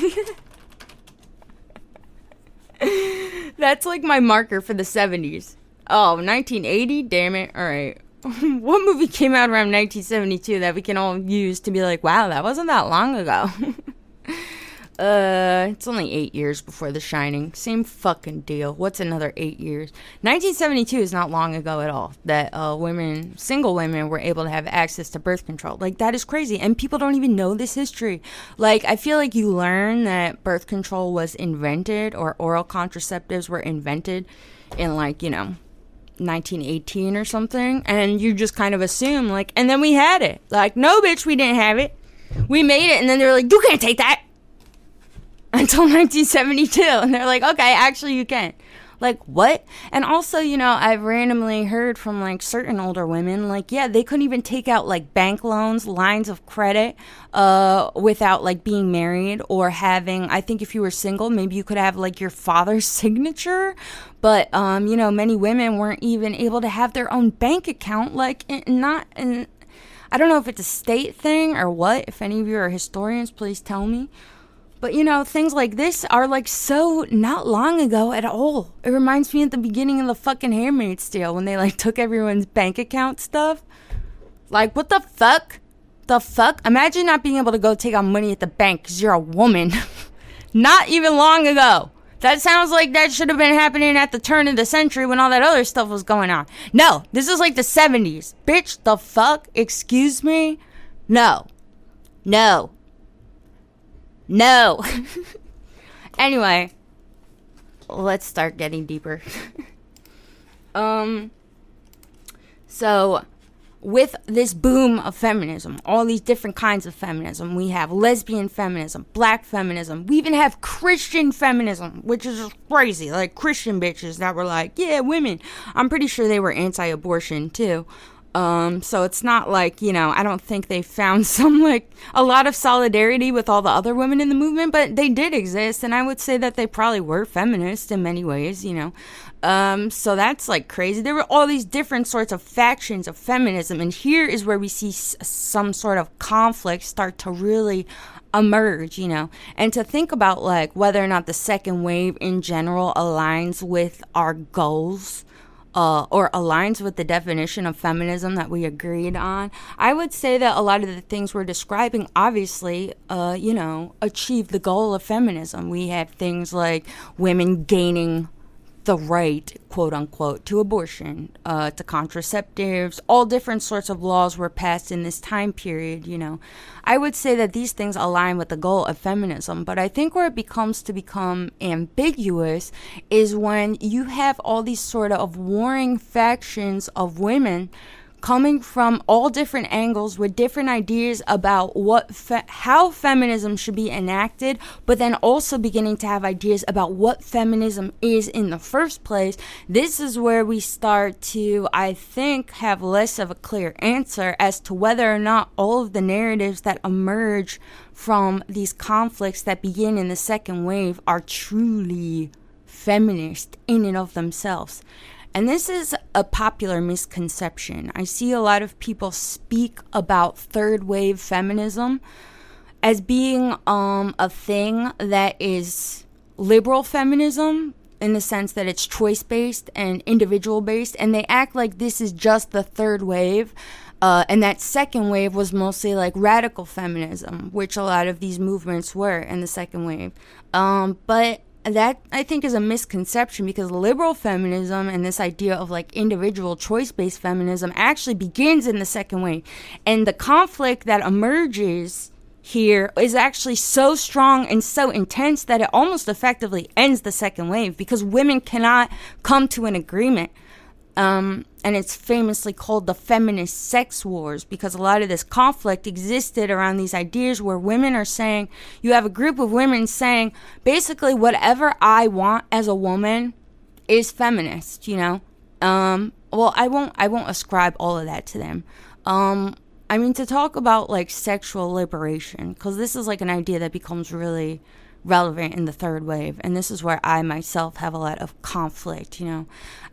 That's like my marker for the 70s. Oh, 1980? Damn it. All right. what movie came out around 1972 that we can all use to be like, wow, that wasn't that long ago? uh, it's only eight years before The Shining. Same fucking deal. What's another eight years? 1972 is not long ago at all that uh, women, single women, were able to have access to birth control. Like, that is crazy. And people don't even know this history. Like, I feel like you learn that birth control was invented or oral contraceptives were invented in, like, you know, 1918 or something, and you just kind of assume like, and then we had it. Like, no, bitch, we didn't have it. We made it, and then they're like, you can't take that until 1972, and they're like, okay, actually, you can like what and also you know i've randomly heard from like certain older women like yeah they couldn't even take out like bank loans lines of credit uh without like being married or having i think if you were single maybe you could have like your father's signature but um you know many women weren't even able to have their own bank account like not in I don't know if it's a state thing or what. If any of you are historians, please tell me. But you know, things like this are like so not long ago at all. It reminds me at the beginning of the fucking Handmaid's Tale when they like took everyone's bank account stuff. Like, what the fuck? The fuck? Imagine not being able to go take out money at the bank because you're a woman. not even long ago. That sounds like that should have been happening at the turn of the century when all that other stuff was going on. No, this is like the 70s. Bitch, the fuck? Excuse me? No. No. No. anyway, let's start getting deeper. um so with this boom of feminism, all these different kinds of feminism, we have lesbian feminism, black feminism, we even have Christian feminism, which is crazy. Like Christian bitches that were like, yeah, women. I'm pretty sure they were anti abortion too. Um, so it's not like, you know, I don't think they found some like a lot of solidarity with all the other women in the movement, but they did exist. And I would say that they probably were feminist in many ways, you know. Um, so that's like crazy. There were all these different sorts of factions of feminism. And here is where we see s- some sort of conflict start to really emerge, you know, and to think about like whether or not the second wave in general aligns with our goals uh, or aligns with the definition of feminism that we agreed on, I would say that a lot of the things we're describing obviously, uh, you know, achieve the goal of feminism. We have things like women gaining the right, quote unquote, to abortion, uh, to contraceptives. All different sorts of laws were passed in this time period, you know. I would say that these things align with the goal of feminism, but I think where it becomes to become ambiguous is when you have all these sort of warring factions of women coming from all different angles with different ideas about what fe- how feminism should be enacted but then also beginning to have ideas about what feminism is in the first place. This is where we start to i think have less of a clear answer as to whether or not all of the narratives that emerge from these conflicts that begin in the second wave are truly feminist in and of themselves and this is a popular misconception. I see a lot of people speak about third wave feminism as being um, a thing that is liberal feminism in the sense that it's choice based and individual based, and they act like this is just the third wave. Uh, and that second wave was mostly like radical feminism, which a lot of these movements were in the second wave. Um, but that I think is a misconception because liberal feminism and this idea of like individual choice based feminism actually begins in the second wave. And the conflict that emerges here is actually so strong and so intense that it almost effectively ends the second wave because women cannot come to an agreement um, and it's famously called the feminist sex wars because a lot of this conflict existed around these ideas where women are saying, you have a group of women saying, basically, whatever I want as a woman is feminist, you know? Um, well, I won't, I won't ascribe all of that to them. Um, I mean, to talk about like sexual liberation, because this is like an idea that becomes really relevant in the third wave. And this is where I myself have a lot of conflict, you know.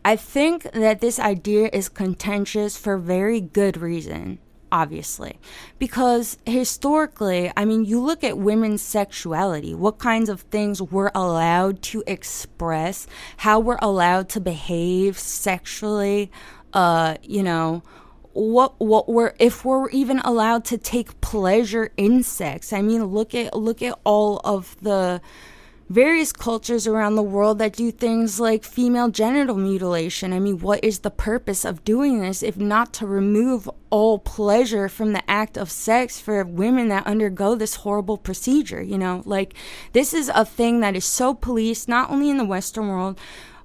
I think that this idea is contentious for very good reason, obviously. Because historically, I mean, you look at women's sexuality, what kinds of things we're allowed to express, how we're allowed to behave sexually, uh, you know, what what we're if we're even allowed to take pleasure in sex. I mean, look at look at all of the various cultures around the world that do things like female genital mutilation. I mean, what is the purpose of doing this if not to remove all pleasure from the act of sex for women that undergo this horrible procedure? You know, like this is a thing that is so policed, not only in the Western world,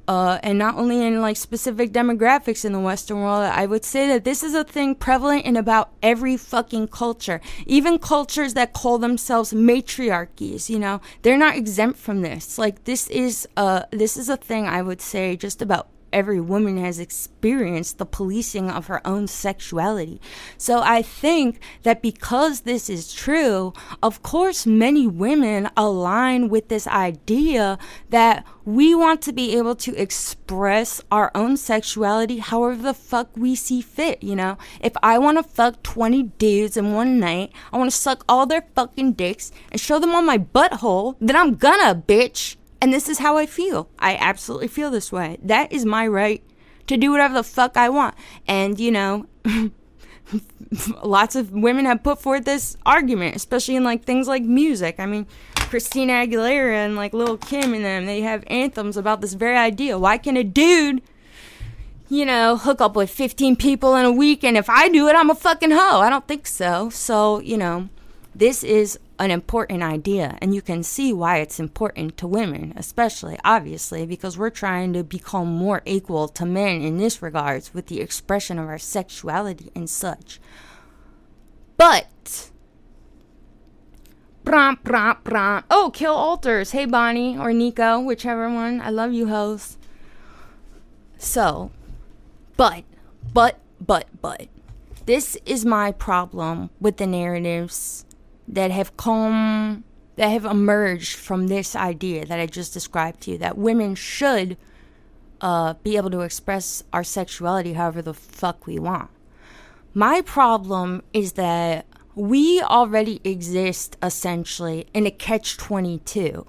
uh, and not only in like specific demographics in the Western world, I would say that this is a thing prevalent in about every fucking culture. Even cultures that call themselves matriarchies, you know, they're not exempt from this. Like this is uh this is a thing I would say just about every woman has experienced the policing of her own sexuality. So I think that because this is true, of course, many women align with this idea that we want to be able to express our own sexuality however the fuck we see fit, you know? If I want to fuck 20 dudes in one night, I want to suck all their fucking dicks and show them on my butthole, then I'm gonna, bitch. And this is how I feel. I absolutely feel this way. That is my right to do whatever the fuck I want. And, you know, lots of women have put forth this argument, especially in like things like music. I mean, Christina Aguilera and like Lil Kim and them, they have anthems about this very idea. Why can a dude, you know, hook up with 15 people in a week and if I do it, I'm a fucking hoe? I don't think so. So, you know, this is an important idea and you can see why it's important to women especially obviously because we're trying to become more equal to men in this regards with the expression of our sexuality and such. But brom, brom, brom. oh kill alters. Hey bonnie or nico whichever one. I love you hoes. So but but but but. This is my problem with the narratives that have come that have emerged from this idea that I just described to you that women should uh, be able to express our sexuality however the fuck we want. My problem is that we already exist essentially in a catch 22.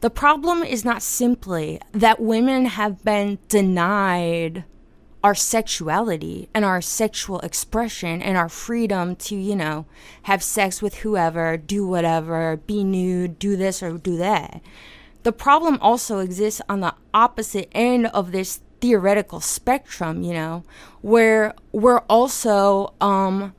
The problem is not simply that women have been denied our sexuality and our sexual expression and our freedom to, you know, have sex with whoever, do whatever, be nude, do this or do that. The problem also exists on the opposite end of this theoretical spectrum, you know, where we're also um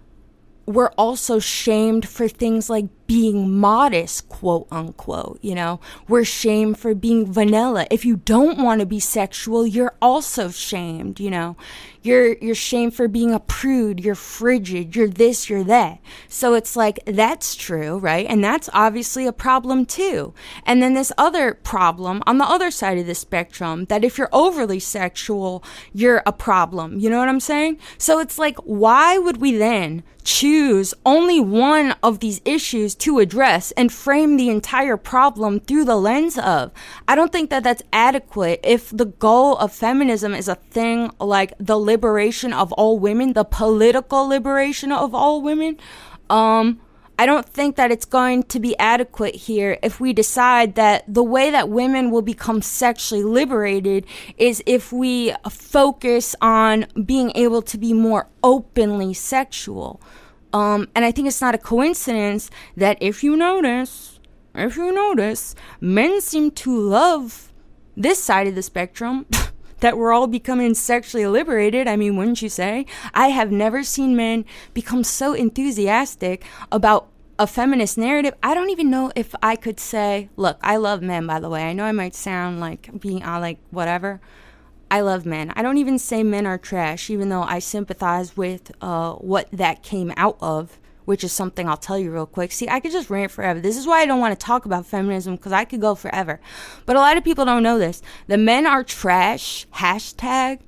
we're also shamed for things like being modest, quote unquote. You know, we're shamed for being vanilla. If you don't want to be sexual, you're also shamed, you know. You're you're shamed for being a prude, you're frigid, you're this, you're that. So it's like that's true, right? And that's obviously a problem too. And then this other problem on the other side of the spectrum that if you're overly sexual, you're a problem. You know what I'm saying? So it's like why would we then choose only one of these issues to address and frame the entire problem through the lens of. I don't think that that's adequate if the goal of feminism is a thing like the liberation of all women, the political liberation of all women. Um, I don't think that it's going to be adequate here if we decide that the way that women will become sexually liberated is if we focus on being able to be more openly sexual. Um, and I think it's not a coincidence that if you notice, if you notice, men seem to love this side of the spectrum. that we're all becoming sexually liberated. I mean, wouldn't you say? I have never seen men become so enthusiastic about a feminist narrative. I don't even know if I could say, look, I love men, by the way. I know I might sound like being uh, like whatever. I love men. I don't even say men are trash, even though I sympathize with uh, what that came out of, which is something I'll tell you real quick. See, I could just rant forever. This is why I don't want to talk about feminism because I could go forever. But a lot of people don't know this. The men are trash hashtag.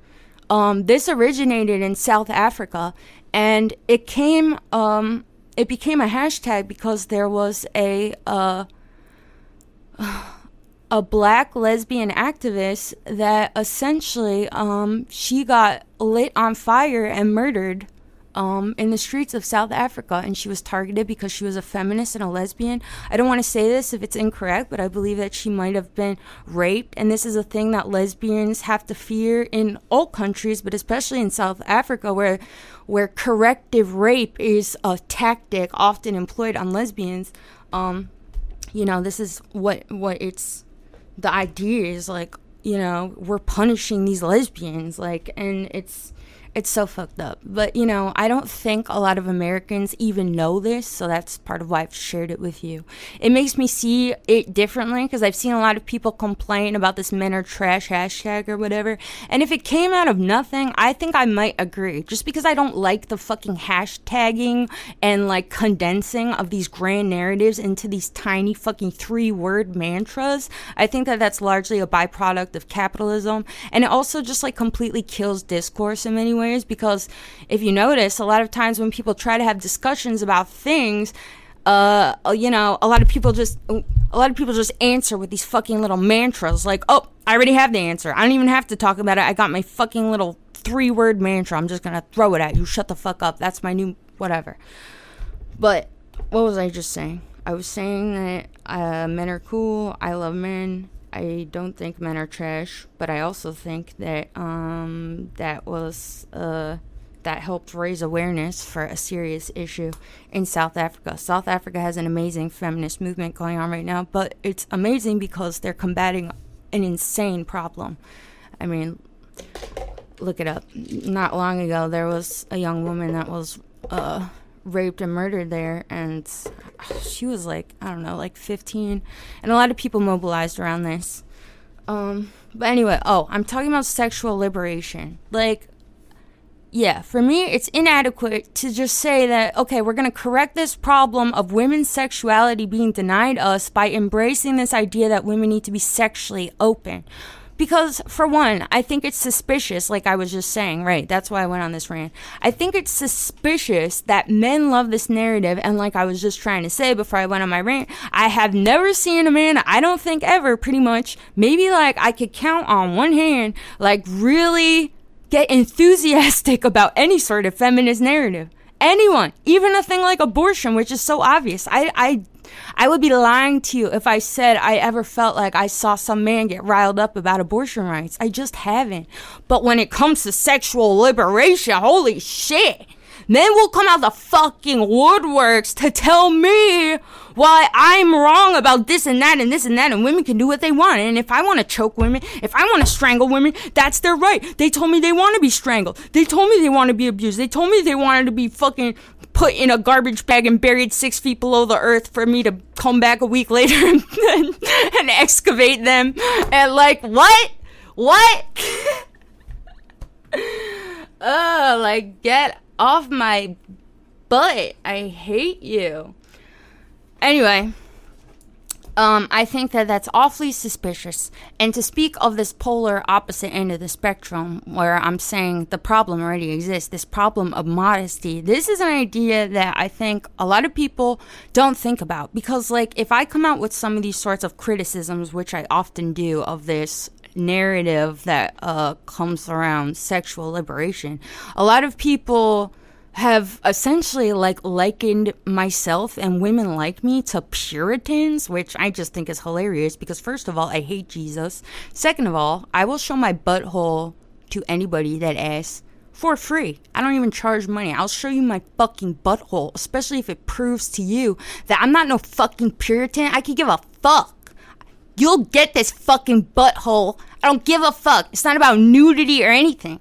Um, this originated in South Africa, and it came. Um, it became a hashtag because there was a. Uh, a black lesbian activist that essentially um, she got lit on fire and murdered um, in the streets of South Africa, and she was targeted because she was a feminist and a lesbian. I don't want to say this if it's incorrect, but I believe that she might have been raped, and this is a thing that lesbians have to fear in all countries, but especially in South Africa, where where corrective rape is a tactic often employed on lesbians. Um, you know, this is what what it's the idea is like you know we're punishing these lesbians like and it's it's so fucked up. But, you know, I don't think a lot of Americans even know this, so that's part of why I've shared it with you. It makes me see it differently because I've seen a lot of people complain about this men are trash hashtag or whatever. And if it came out of nothing, I think I might agree. Just because I don't like the fucking hashtagging and like condensing of these grand narratives into these tiny fucking three word mantras, I think that that's largely a byproduct of capitalism. And it also just like completely kills discourse in many ways ways because if you notice, a lot of times when people try to have discussions about things, uh, you know, a lot of people just a lot of people just answer with these fucking little mantras like, "Oh, I already have the answer. I don't even have to talk about it. I got my fucking little three-word mantra. I'm just to throw it at you. Shut the fuck up. That's my new whatever." But what was I just saying? I was saying that uh, men are cool. I love men. I don't think men are trash, but I also think that um, that was uh, that helped raise awareness for a serious issue in South Africa. South Africa has an amazing feminist movement going on right now, but it's amazing because they're combating an insane problem. I mean, look it up. Not long ago, there was a young woman that was uh, raped and murdered there, and she was like, I don't know, like 15. And a lot of people mobilized around this. Um, but anyway, oh, I'm talking about sexual liberation. Like, yeah, for me, it's inadequate to just say that, okay, we're going to correct this problem of women's sexuality being denied us by embracing this idea that women need to be sexually open. Because, for one, I think it's suspicious, like I was just saying, right? That's why I went on this rant. I think it's suspicious that men love this narrative, and like I was just trying to say before I went on my rant, I have never seen a man, I don't think ever, pretty much, maybe like I could count on one hand, like really get enthusiastic about any sort of feminist narrative. Anyone, even a thing like abortion, which is so obvious. I, I, I would be lying to you if I said I ever felt like I saw some man get riled up about abortion rights. I just haven't. But when it comes to sexual liberation, holy shit. Men will come out the fucking woodworks to tell me why I'm wrong about this and that and this and that, and women can do what they want. And if I want to choke women, if I want to strangle women, that's their right. They told me they want to be strangled. They told me they want to be abused. They told me they wanted to be fucking put in a garbage bag and buried six feet below the earth for me to come back a week later and, and excavate them. And like, what? What? oh, like, get off my butt. I hate you. Anyway, um, I think that that's awfully suspicious. And to speak of this polar opposite end of the spectrum, where I'm saying the problem already exists, this problem of modesty, this is an idea that I think a lot of people don't think about. Because, like, if I come out with some of these sorts of criticisms, which I often do, of this narrative that uh, comes around sexual liberation, a lot of people have essentially like likened myself and women like me to Puritans, which I just think is hilarious because first of all, I hate Jesus. Second of all, I will show my butthole to anybody that asks for free. I don't even charge money. I'll show you my fucking butthole, especially if it proves to you that I'm not no fucking Puritan. I could give a fuck. You'll get this fucking butthole. I don't give a fuck. It's not about nudity or anything.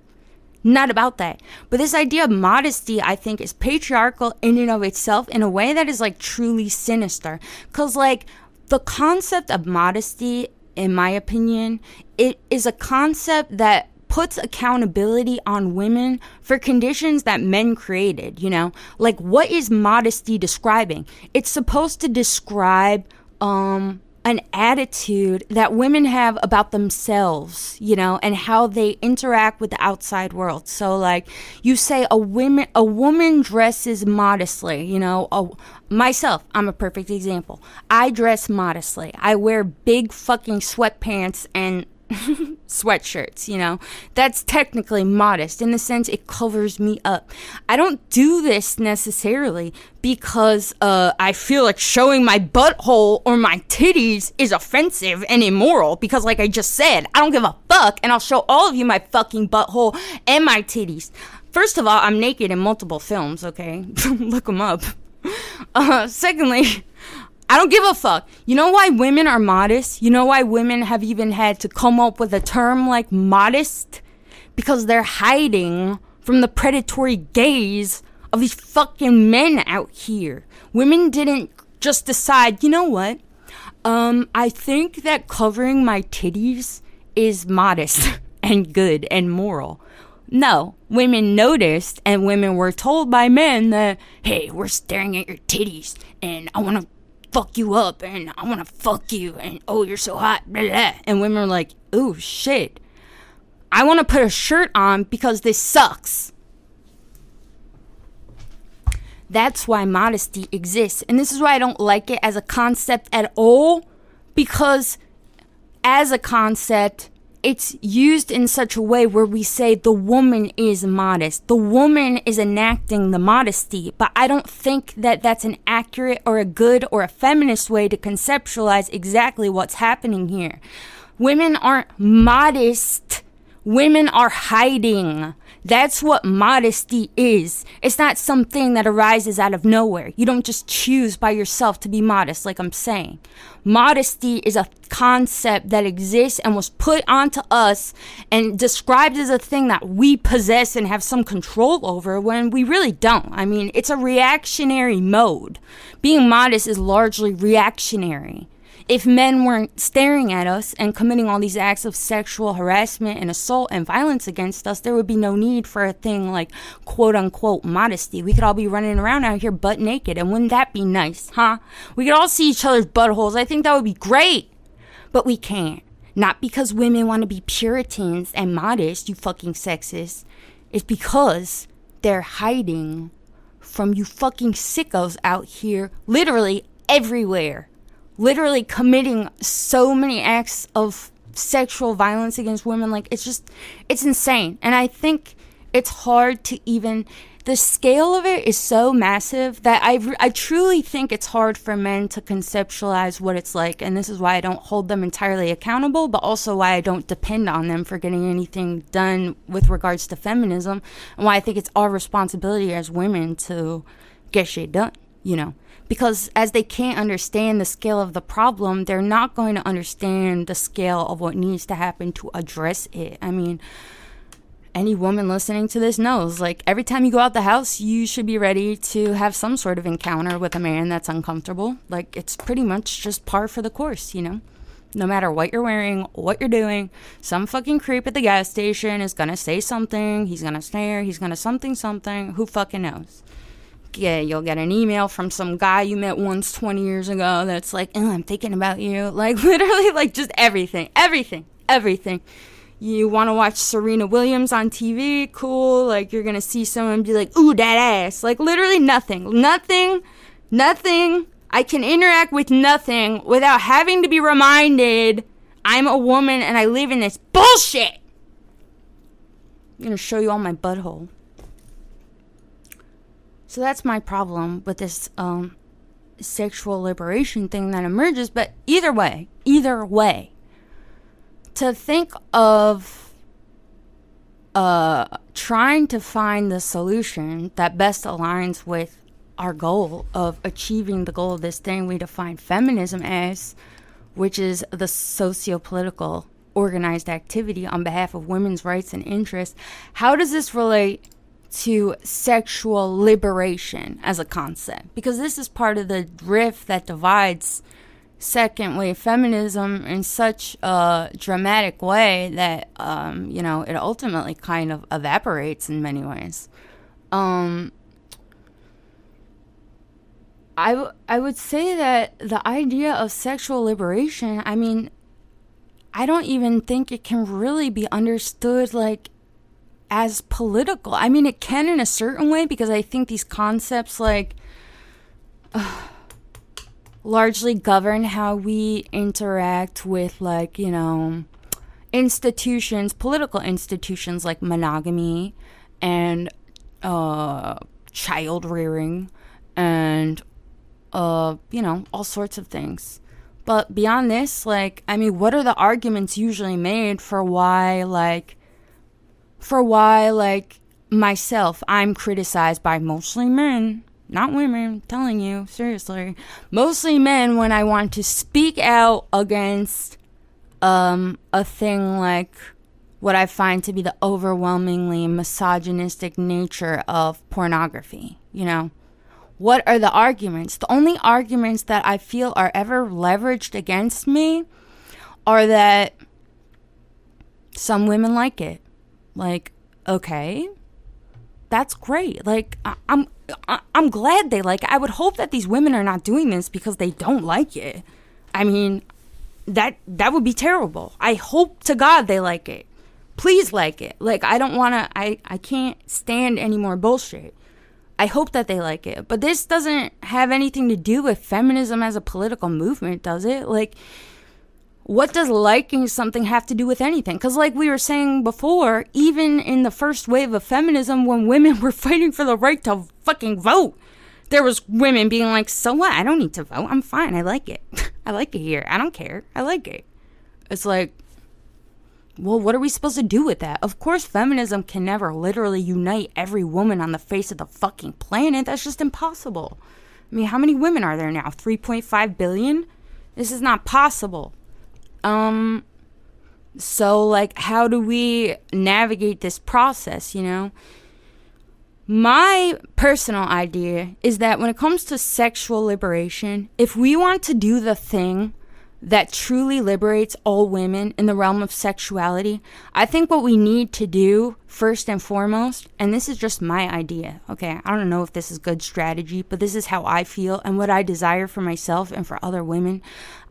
Not about that. But this idea of modesty, I think, is patriarchal in and of itself in a way that is like truly sinister. Because, like, the concept of modesty, in my opinion, it is a concept that puts accountability on women for conditions that men created, you know? Like, what is modesty describing? It's supposed to describe, um, an attitude that women have about themselves, you know, and how they interact with the outside world. So like you say a woman a woman dresses modestly, you know, a, myself, I'm a perfect example. I dress modestly. I wear big fucking sweatpants and sweatshirts, you know. That's technically modest in the sense it covers me up. I don't do this necessarily because uh, I feel like showing my butthole or my titties is offensive and immoral because, like I just said, I don't give a fuck and I'll show all of you my fucking butthole and my titties. First of all, I'm naked in multiple films, okay? Look them up. Uh, secondly, I don't give a fuck. You know why women are modest? You know why women have even had to come up with a term like modest? Because they're hiding from the predatory gaze of these fucking men out here. Women didn't just decide, you know what? Um, I think that covering my titties is modest and good and moral. No, women noticed and women were told by men that, hey, we're staring at your titties and I want to fuck you up and I want to fuck you and oh, you're so hot. Blah, blah. And women are like, oh, shit. I want to put a shirt on because this sucks. That's why modesty exists. And this is why I don't like it as a concept at all because as a concept, it's used in such a way where we say the woman is modest. The woman is enacting the modesty, but I don't think that that's an accurate or a good or a feminist way to conceptualize exactly what's happening here. Women aren't modest. Women are hiding. That's what modesty is. It's not something that arises out of nowhere. You don't just choose by yourself to be modest, like I'm saying. Modesty is a concept that exists and was put onto us and described as a thing that we possess and have some control over when we really don't. I mean, it's a reactionary mode. Being modest is largely reactionary if men weren't staring at us and committing all these acts of sexual harassment and assault and violence against us, there would be no need for a thing like quote unquote modesty. We could all be running around out here butt naked, and wouldn't that be nice, huh? We could all see each other's buttholes. I think that would be great. But we can't. Not because women want to be Puritans and modest, you fucking sexist. It's because they're hiding from you fucking sickos out here, literally everywhere literally committing so many acts of sexual violence against women like it's just it's insane and i think it's hard to even the scale of it is so massive that I, I truly think it's hard for men to conceptualize what it's like. And this is why I don't hold them entirely accountable, but also why I don't depend on them for getting anything done with regards to feminism, and why I think it's our responsibility as women to get shit done, you know because as they can't understand the scale of the problem, they're not going to understand the scale of what needs to happen to address it. I mean, any woman listening to this knows like every time you go out the house, you should be ready to have some sort of encounter with a man that's uncomfortable. Like it's pretty much just par for the course, you know? No matter what you're wearing, what you're doing, some fucking creep at the gas station is gonna say something, he's gonna stare, he's gonna something something, who fucking knows? Yeah, you'll get an email from some guy you met once 20 years ago that's like, oh, I'm thinking about you. Like, literally, like, just everything, everything, everything. You want to watch Serena Williams on TV? Cool. Like, you're going to see someone be like, ooh, that ass. Like, literally nothing. Nothing. Nothing. I can interact with nothing without having to be reminded I'm a woman and I live in this bullshit. I'm going to show you all my butthole. So that's my problem with this um, sexual liberation thing that emerges. But either way, either way, to think of uh, trying to find the solution that best aligns with our goal of achieving the goal of this thing we define feminism as, which is the socio political organized activity on behalf of women's rights and interests. How does this relate to sexual liberation as a concept. Because this is part of the rift that divides second wave feminism in such a dramatic way that um, you know it ultimately kind of evaporates in many ways. Um, I, w- I would say that the idea of sexual liberation i mean i don't even think it can really be understood like as political. I mean, it can in a certain way because I think these concepts like uh, largely govern how we interact with like, you know, institutions, political institutions like monogamy and uh child rearing and uh, you know, all sorts of things. But beyond this, like, I mean, what are the arguments usually made for why like for why, like myself, I'm criticized by mostly men, not women, telling you, seriously. Mostly men when I want to speak out against um, a thing like what I find to be the overwhelmingly misogynistic nature of pornography, you know? What are the arguments? The only arguments that I feel are ever leveraged against me are that some women like it. Like, okay, that's great. Like, I, I'm I, I'm glad they like it. I would hope that these women are not doing this because they don't like it. I mean, that that would be terrible. I hope to God they like it. Please like it. Like I don't want to I I can't stand any more bullshit. I hope that they like it. But this doesn't have anything to do with feminism as a political movement, does it? Like what does liking something have to do with anything? Because, like we were saying before, even in the first wave of feminism, when women were fighting for the right to fucking vote, there was women being like, "So what? I don't need to vote. I'm fine. I like it. I like it here. I don't care. I like it." It's like, well, what are we supposed to do with that? Of course, feminism can never literally unite every woman on the face of the fucking planet. That's just impossible. I mean, how many women are there now? 3.5 billion? This is not possible. Um, so, like, how do we navigate this process, you know? My personal idea is that when it comes to sexual liberation, if we want to do the thing that truly liberates all women in the realm of sexuality, I think what we need to do first and foremost, and this is just my idea, okay? I don't know if this is good strategy, but this is how I feel and what I desire for myself and for other women.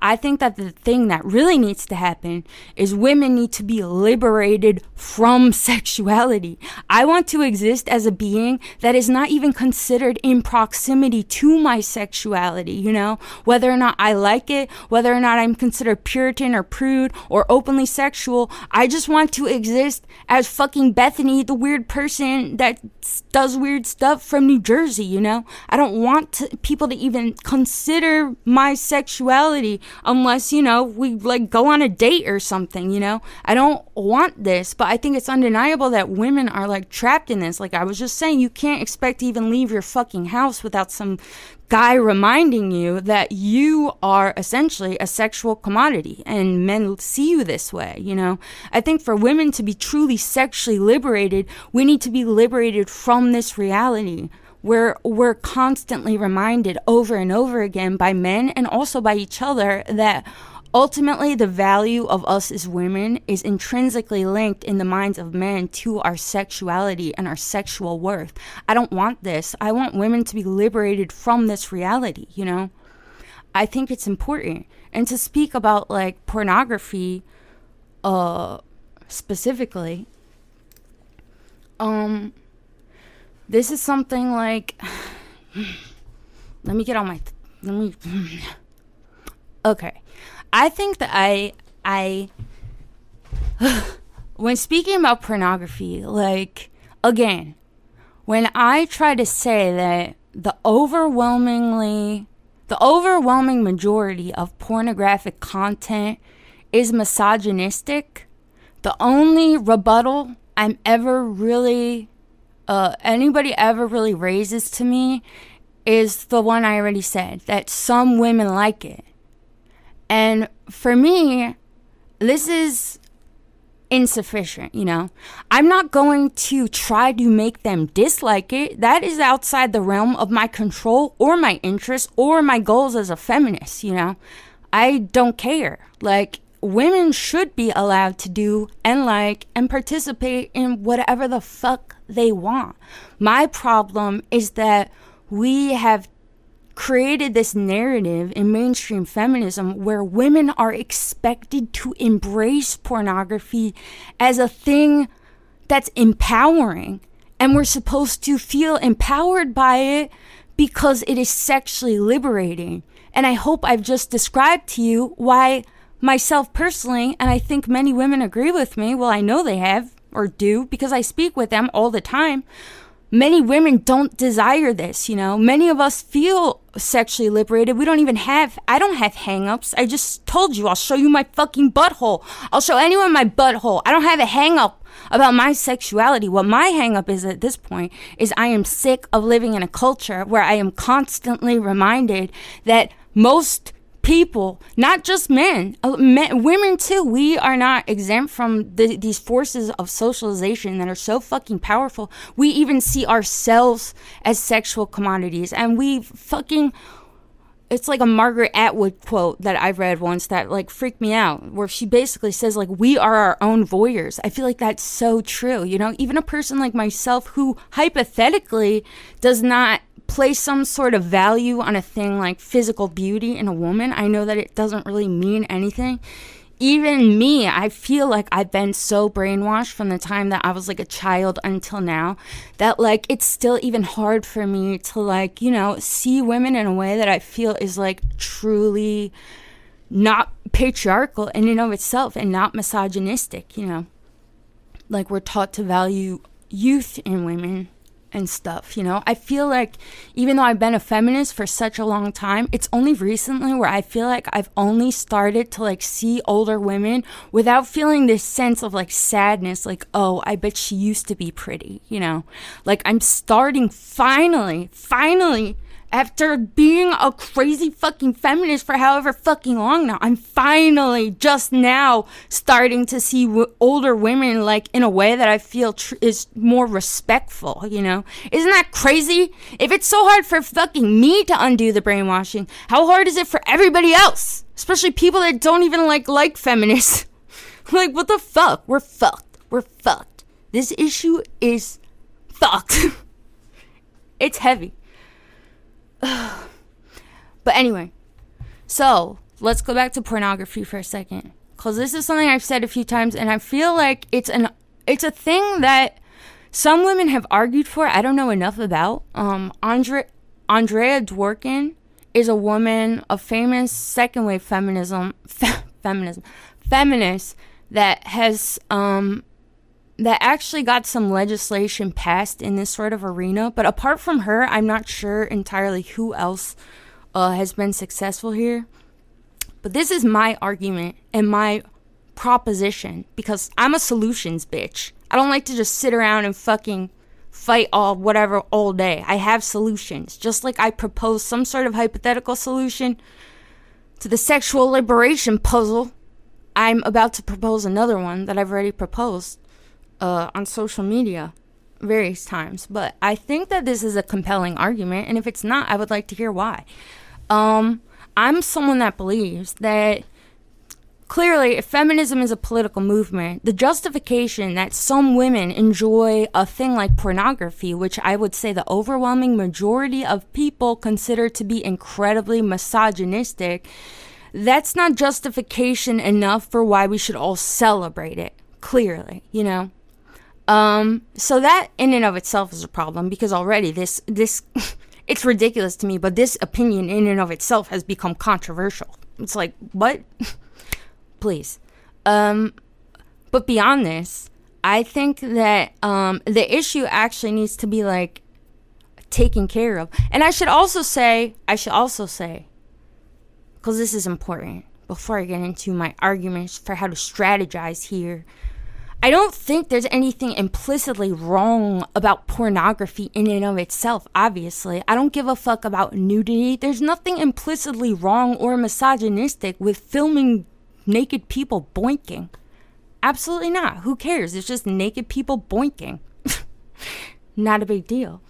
I think that the thing that really needs to happen is women need to be liberated from sexuality. I want to exist as a being that is not even considered in proximity to my sexuality, you know? Whether or not I like it, whether or not I'm considered Puritan or prude or openly sexual, I just want to exist as fucking Beth Bethany, the weird person that does weird stuff from New Jersey, you know? I don't want to, people to even consider my sexuality unless, you know, we like go on a date or something, you know? I don't want this, but I think it's undeniable that women are like trapped in this. Like I was just saying, you can't expect to even leave your fucking house without some guy reminding you that you are essentially a sexual commodity and men see you this way, you know? I think for women to be truly sexually liberated, we need to be liberated from this reality where we're constantly reminded over and over again by men and also by each other that Ultimately, the value of us as women is intrinsically linked in the minds of men to our sexuality and our sexual worth. I don't want this. I want women to be liberated from this reality, you know? I think it's important. And to speak about like pornography uh specifically um this is something like let me get on my let me okay I think that I I when speaking about pornography, like again, when I try to say that the overwhelmingly the overwhelming majority of pornographic content is misogynistic, the only rebuttal I'm ever really uh, anybody ever really raises to me is the one I already said that some women like it. And for me, this is insufficient, you know. I'm not going to try to make them dislike it. That is outside the realm of my control or my interests or my goals as a feminist, you know. I don't care. Like, women should be allowed to do and like and participate in whatever the fuck they want. My problem is that we have created this narrative in mainstream feminism where women are expected to embrace pornography as a thing that's empowering. And we're supposed to feel empowered by it because it is sexually liberating. And I hope I've just described to you why myself personally, and I think many women agree with me, well, I know they have or do because I speak with them all the time many women don't desire this, you know. Many of us feel sexually liberated. We don't even have I don't have hangups. I just told you I'll show you my fucking butthole. I'll show anyone my butthole. I don't have a hangup about my sexuality. What my hangup is at this point is I am sick of living in a culture where I am constantly reminded that most people, not just men, uh, men, women too. We are not exempt from the, these forces of socialization that are so fucking powerful. We even see ourselves as sexual commodities, and we fucking. It's like a Margaret Atwood quote that I read once that like freaked me out, where she basically says like we are our own voyeurs. I feel like that's so true. You know, even a person like myself who hypothetically does not place some sort of value on a thing like physical beauty in a woman, I know that it doesn't really mean anything. Even me, I feel like I've been so brainwashed from the time that I was like a child until now that like it's still even hard for me to like, you know, see women in a way that I feel is like truly not patriarchal in and of itself and not misogynistic, you know. Like we're taught to value youth in women and stuff, you know? I feel like even though I've been a feminist for such a long time, it's only recently where I feel like I've only started to like see older women without feeling this sense of like sadness like, "Oh, I bet she used to be pretty," you know? Like I'm starting finally, finally after being a crazy fucking feminist for however fucking long now, I'm finally just now starting to see w- older women like in a way that I feel tr- is more respectful, you know? Isn't that crazy? If it's so hard for fucking me to undo the brainwashing, how hard is it for everybody else? Especially people that don't even like like feminists. like what the fuck? We're fucked. We're fucked. This issue is fucked. it's heavy. but anyway, so let's go back to pornography for a second, because this is something I've said a few times, and I feel like it's an it's a thing that some women have argued for. I don't know enough about. Um, Andre Andrea Dworkin is a woman, a famous second wave feminism fe- feminism feminist that has um that actually got some legislation passed in this sort of arena. But apart from her, I'm not sure entirely who else uh, has been successful here. But this is my argument and my proposition because I'm a solutions bitch. I don't like to just sit around and fucking fight all whatever all day. I have solutions. Just like I propose some sort of hypothetical solution to the sexual liberation puzzle, I'm about to propose another one that I've already proposed uh, on social media various times. But I think that this is a compelling argument, and if it's not, I would like to hear why. Um, I'm someone that believes that clearly, if feminism is a political movement, the justification that some women enjoy a thing like pornography, which I would say the overwhelming majority of people consider to be incredibly misogynistic, that's not justification enough for why we should all celebrate it. Clearly, you know. Um, so that in and of itself is a problem because already this this it's ridiculous to me, but this opinion in and of itself has become controversial. It's like what? Please. Um, but beyond this, I think that um, the issue actually needs to be like taken care of. And I should also say, I should also say, because this is important before I get into my arguments for how to strategize here I don't think there's anything implicitly wrong about pornography in and of itself, obviously. I don't give a fuck about nudity. There's nothing implicitly wrong or misogynistic with filming naked people boinking. Absolutely not. Who cares? It's just naked people boinking. not a big deal.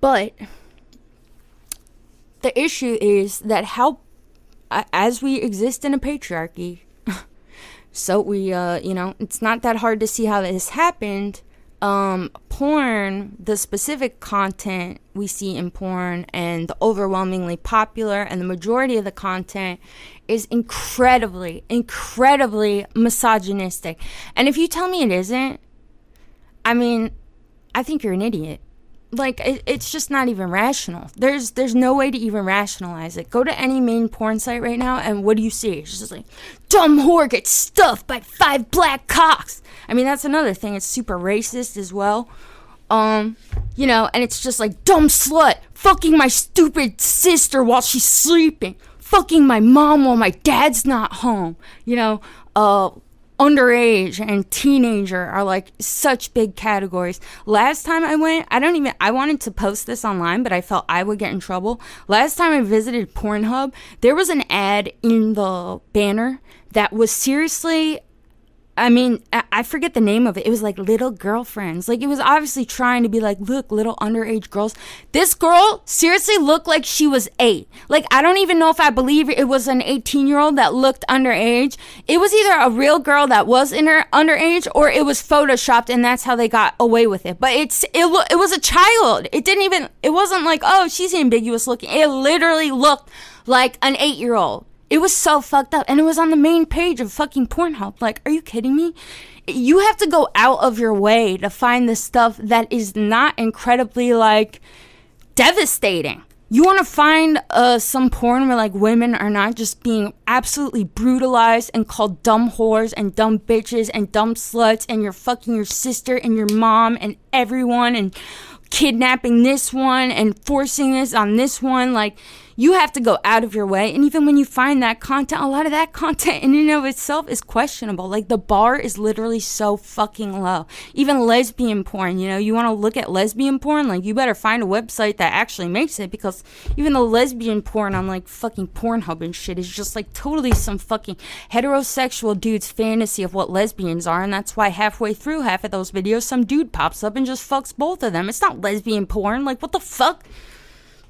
But the issue is that how, as we exist in a patriarchy, so we, uh, you know, it's not that hard to see how this happened. Um, porn, the specific content we see in porn and the overwhelmingly popular and the majority of the content is incredibly, incredibly misogynistic. And if you tell me it isn't, I mean, I think you're an idiot like it, it's just not even rational. There's there's no way to even rationalize it. Go to any main porn site right now, and what do you see? It's just like dumb whore gets stuffed by five black cocks. I mean, that's another thing. It's super racist as well. Um, you know, and it's just like dumb slut fucking my stupid sister while she's sleeping, fucking my mom while my dad's not home. You know, uh, underage and teenager are like such big categories. Last time I went, I don't even, I wanted to post this online, but I felt I would get in trouble. Last time I visited Pornhub, there was an ad in the banner that was seriously I mean, I forget the name of it. It was like Little Girlfriends. Like, it was obviously trying to be like, look, little underage girls. This girl seriously looked like she was eight. Like, I don't even know if I believe it was an 18 year old that looked underage. It was either a real girl that was in her underage or it was photoshopped and that's how they got away with it. But it's, it, it was a child. It didn't even, it wasn't like, oh, she's ambiguous looking. It literally looked like an eight year old. It was so fucked up. And it was on the main page of fucking Pornhub. Like, are you kidding me? You have to go out of your way to find the stuff that is not incredibly, like, devastating. you want to find uh, some porn where like women are not just being absolutely brutalized and called dumb whores and dumb bitches and dumb sluts and you're fucking your sister and your mom and everyone and kidnapping this one and forcing this on this one like you have to go out of your way. And even when you find that content, a lot of that content in and of itself is questionable. Like the bar is literally so fucking low. Even lesbian porn, you know, you want to look at lesbian porn, like you better find a website that actually makes it because even the lesbian porn on like fucking Pornhub and shit is just like totally some fucking heterosexual dude's fantasy of what lesbians are. And that's why halfway through half of those videos, some dude pops up and just fucks both of them. It's not lesbian porn. Like, what the fuck?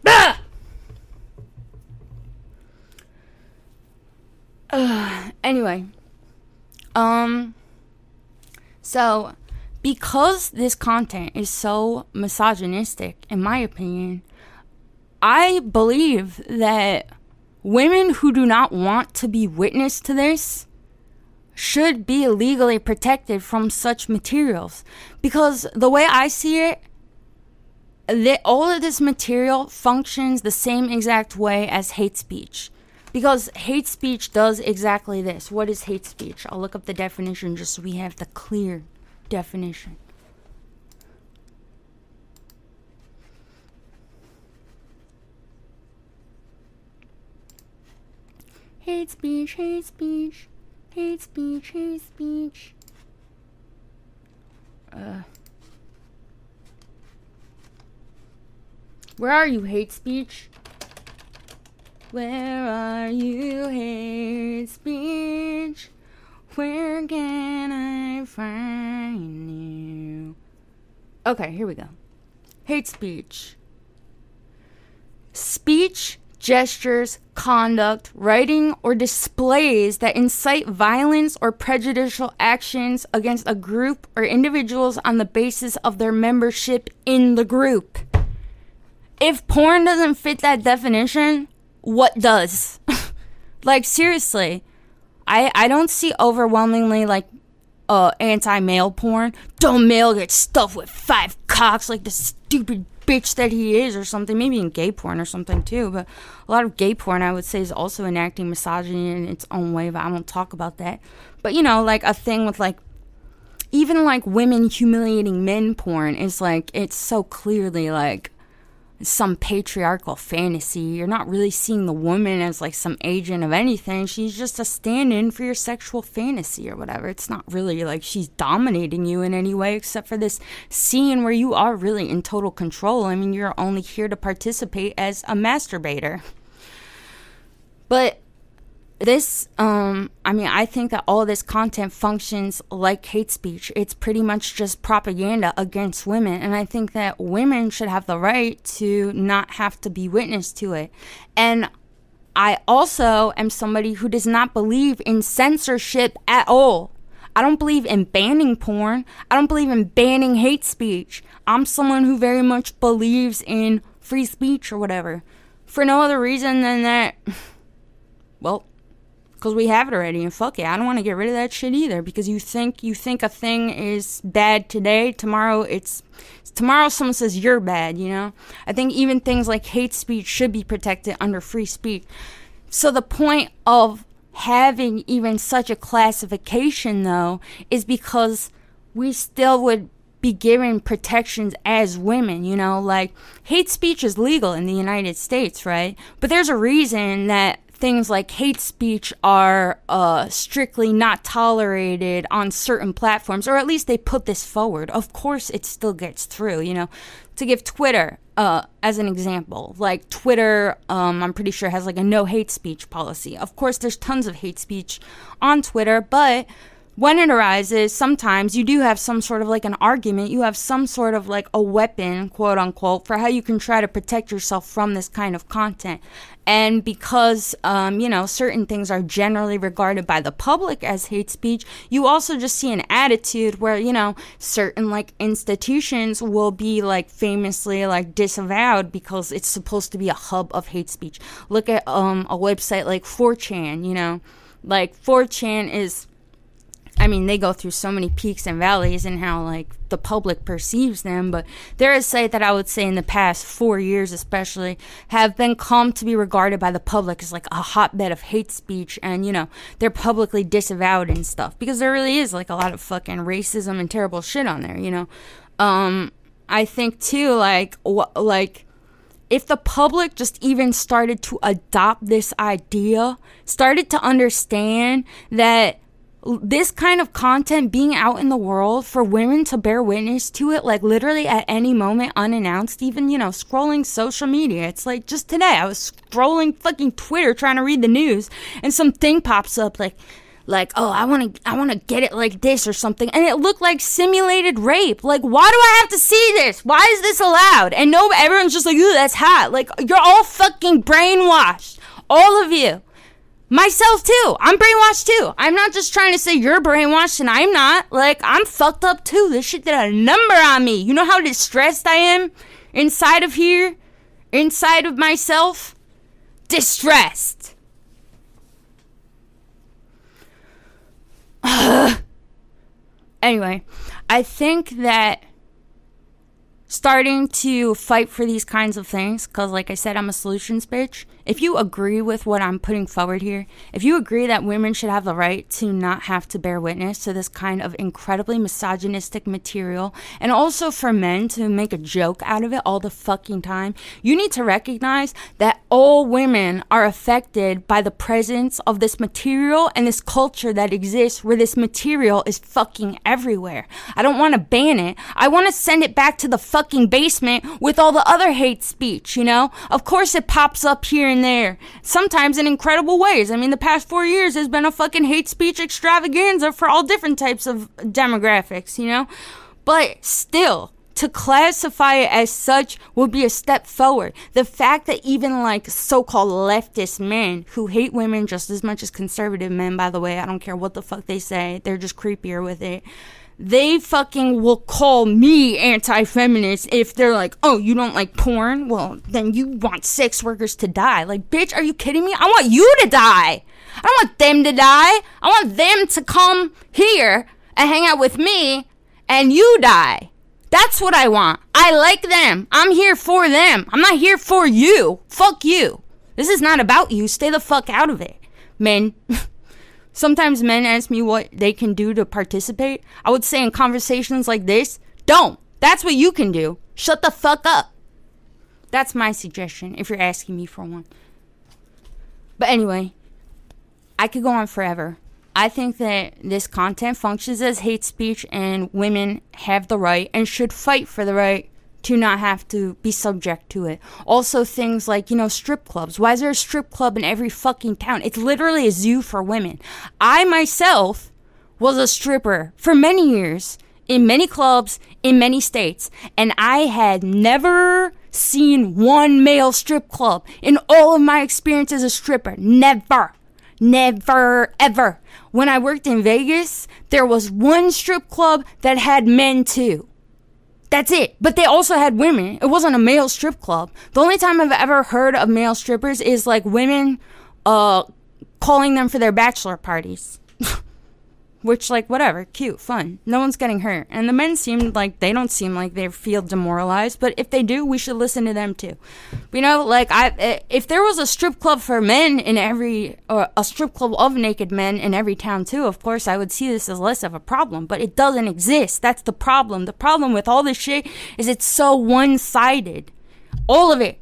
Ah! anyway, um, so because this content is so misogynistic, in my opinion, I believe that women who do not want to be witness to this should be legally protected from such materials. Because the way I see it, that all of this material functions the same exact way as hate speech. Because hate speech does exactly this. What is hate speech? I'll look up the definition just so we have the clear definition. Hate speech, hate speech, hate speech, hate speech. Uh. Where are you, hate speech? Where are you, hate speech? Where can I find you? Okay, here we go. Hate speech. Speech, gestures, conduct, writing, or displays that incite violence or prejudicial actions against a group or individuals on the basis of their membership in the group. If porn doesn't fit that definition, what does? like seriously, I I don't see overwhelmingly like uh anti-male porn. Don't male get stuffed with five cocks like the stupid bitch that he is or something. Maybe in gay porn or something too. But a lot of gay porn I would say is also enacting misogyny in its own way, but I won't talk about that. But you know, like a thing with like even like women humiliating men porn is like it's so clearly like some patriarchal fantasy. You're not really seeing the woman as like some agent of anything. She's just a stand in for your sexual fantasy or whatever. It's not really like she's dominating you in any way except for this scene where you are really in total control. I mean, you're only here to participate as a masturbator. But this um i mean i think that all this content functions like hate speech it's pretty much just propaganda against women and i think that women should have the right to not have to be witness to it and i also am somebody who does not believe in censorship at all I don't believe in banning porn. I don't believe in banning hate speech. I'm someone who very much believes in free speech or whatever. For no other reason than that, well, because we have it already and fuck it i don't want to get rid of that shit either because you think you think a thing is bad today tomorrow it's tomorrow someone says you're bad you know? I think even things like hate speech should be protected under free speech. So the point of having even such a classification though is because we still would be given protections as women, you know, like hate speech is legal in the United States, right? But there's a reason that things like hate speech are uh, strictly not tolerated on certain platforms, or at least they put this forward. Of course, it still gets through, you know. To give Twitter uh, as an example, like Twitter, um, I'm pretty sure has like a no hate speech policy. Of course, there's tons of hate speech on Twitter, but when it arises, sometimes you do have some sort of like an argument. You have some sort of like a weapon, quote unquote, for how you can try to protect yourself from this kind of content. And because, um, you know, certain things are generally regarded by the public as hate speech, you also just see an attitude where, you know, certain like institutions will be like famously like disavowed because it's supposed to be a hub of hate speech. Look at um, a website like 4chan, you know, like 4chan is I mean, they go through so many peaks and valleys and how like the public perceives them, but they're a site that I would say in the past four years, especially, have been come to be regarded by the public as like a hotbed of hate speech, and you know they're publicly disavowed and stuff because there really is like a lot of fucking racism and terrible shit on there, you know. Um, I think too, like, wh- like if the public just even started to adopt this idea, started to understand that this kind of content being out in the world for women to bear witness to it, like literally at any moment, unannounced, even, you know, scrolling social media. It's like just today, I was scrolling fucking Twitter trying to read the news, and some thing pops up like, like, oh, I want to, I want to get it like this or something, and it looked like simulated rape. Like, why do I have to see this? Why is this allowed? And no, everyone's just like, ooh, that's hot. Like, you're all fucking brainwashed, all of you. Myself too. I'm brainwashed too. I'm not just trying to say you're brainwashed and I'm not. Like, I'm fucked up too. This shit did a number on me. You know how distressed I am inside of here? Inside of myself? Distressed. anyway, I think that starting to fight for these kinds of things, because like I said, I'm a solutions bitch if you agree with what I'm putting forward here, if you agree that women should have the right to not have to bear witness to this kind of incredibly misogynistic material, and also for men to make a joke out of it all the fucking time, you need to recognize that all women are affected by the presence of this material and this culture that exists where this material is fucking everywhere. I don't want to ban it. I want to send it back to the fucking basement with all the other hate speech, you know? Of course it pops up here and there. Sometimes in incredible ways. I mean, the past four years has been a fucking hate speech extravaganza for all different types of demographics, you know? But still, to classify it as such would be a step forward. The fact that even like so called leftist men who hate women just as much as conservative men, by the way, I don't care what the fuck they say, they're just creepier with it they fucking will call me anti-feminist if they're like, "Oh, you don't like porn? Well, then you want sex workers to die." Like, bitch, are you kidding me? I want you to die. I don't want them to die. I want them to come here and hang out with me and you die. That's what I want. I like them. I'm here for them. I'm not here for you. Fuck you. This is not about you. Stay the fuck out of it, men. Sometimes men ask me what they can do to participate. I would say in conversations like this, don't. That's what you can do. Shut the fuck up. That's my suggestion if you're asking me for one. But anyway, I could go on forever. I think that this content functions as hate speech and women have the right and should fight for the right to not have to be subject to it. Also, things like, you know, strip clubs. Why is there a strip club in every fucking town? It's literally a zoo for women. I myself was a stripper for many years in many clubs in many states, and I had never seen one male strip club in all of my experience as a stripper. Never. Never, ever. When I worked in Vegas, there was one strip club that had men too. That's it. But they also had women. It wasn't a male strip club. The only time I've ever heard of male strippers is like women uh calling them for their bachelor parties. Which like whatever, cute, fun. No one's getting hurt. And the men seem like they don't seem like they feel demoralized, but if they do, we should listen to them too. You know, like I eh, if there was a strip club for men in every or a strip club of naked men in every town too, of course I would see this as less of a problem, but it doesn't exist. That's the problem. The problem with all this shit is it's so one-sided. All of it.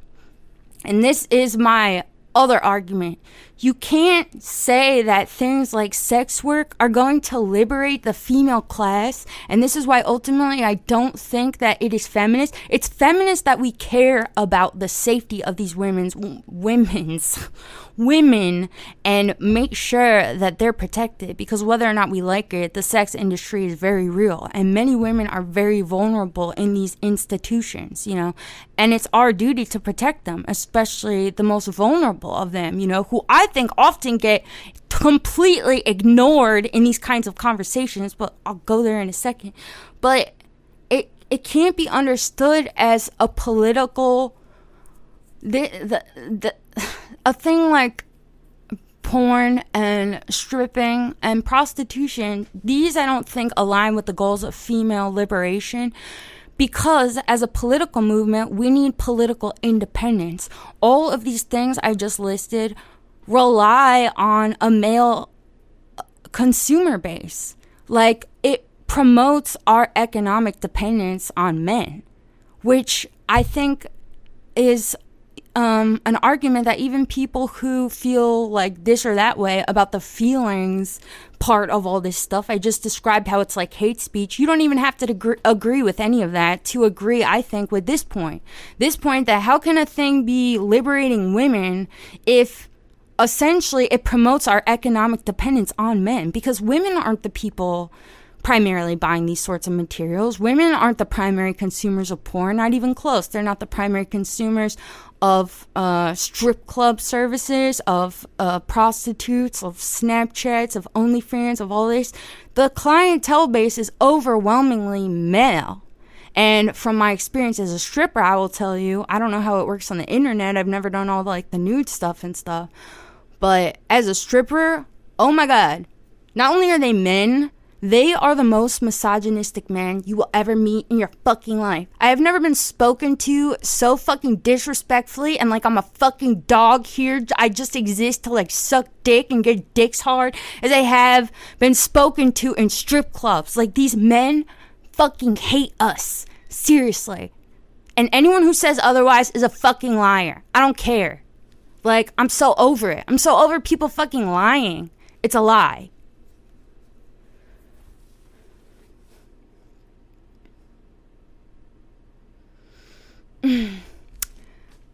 And this is my other argument. You can't say that things like sex work are going to liberate the female class. And this is why ultimately I don't think that it is feminist. It's feminist that we care about the safety of these women's, women's, women and make sure that they're protected because whether or not we like it, the sex industry is very real and many women are very vulnerable in these institutions, you know, and it's our duty to protect them, especially the most vulnerable of them, you know, who I think often get completely ignored in these kinds of conversations, but I'll go there in a second. But it it can't be understood as a political the the, the a thing like porn and stripping and prostitution, these I don't think align with the goals of female liberation because as a political movement, we need political independence. All of these things I just listed rely on a male uh, consumer base. Like it promotes our economic dependence on men, which I think is um, an argument that even people who feel like this or that way about the feelings part of all this stuff, I just described how it's like hate speech. You don't even have to agree, agree with any of that to agree, I think, with this point. This point that how can a thing be liberating women if essentially it promotes our economic dependence on men? Because women aren't the people primarily buying these sorts of materials. Women aren't the primary consumers of porn, not even close. They're not the primary consumers of uh, strip club services, of uh, prostitutes, of Snapchats, of OnlyFans, of all this. The clientele base is overwhelmingly male. And from my experience as a stripper, I will tell you, I don't know how it works on the internet. I've never done all the, like the nude stuff and stuff. But as a stripper, oh my god. Not only are they men, they are the most misogynistic man you will ever meet in your fucking life. I have never been spoken to so fucking disrespectfully and like I'm a fucking dog here. I just exist to like suck dick and get dicks hard as I have been spoken to in strip clubs. Like these men fucking hate us. Seriously. And anyone who says otherwise is a fucking liar. I don't care. Like, I'm so over it. I'm so over people fucking lying. It's a lie.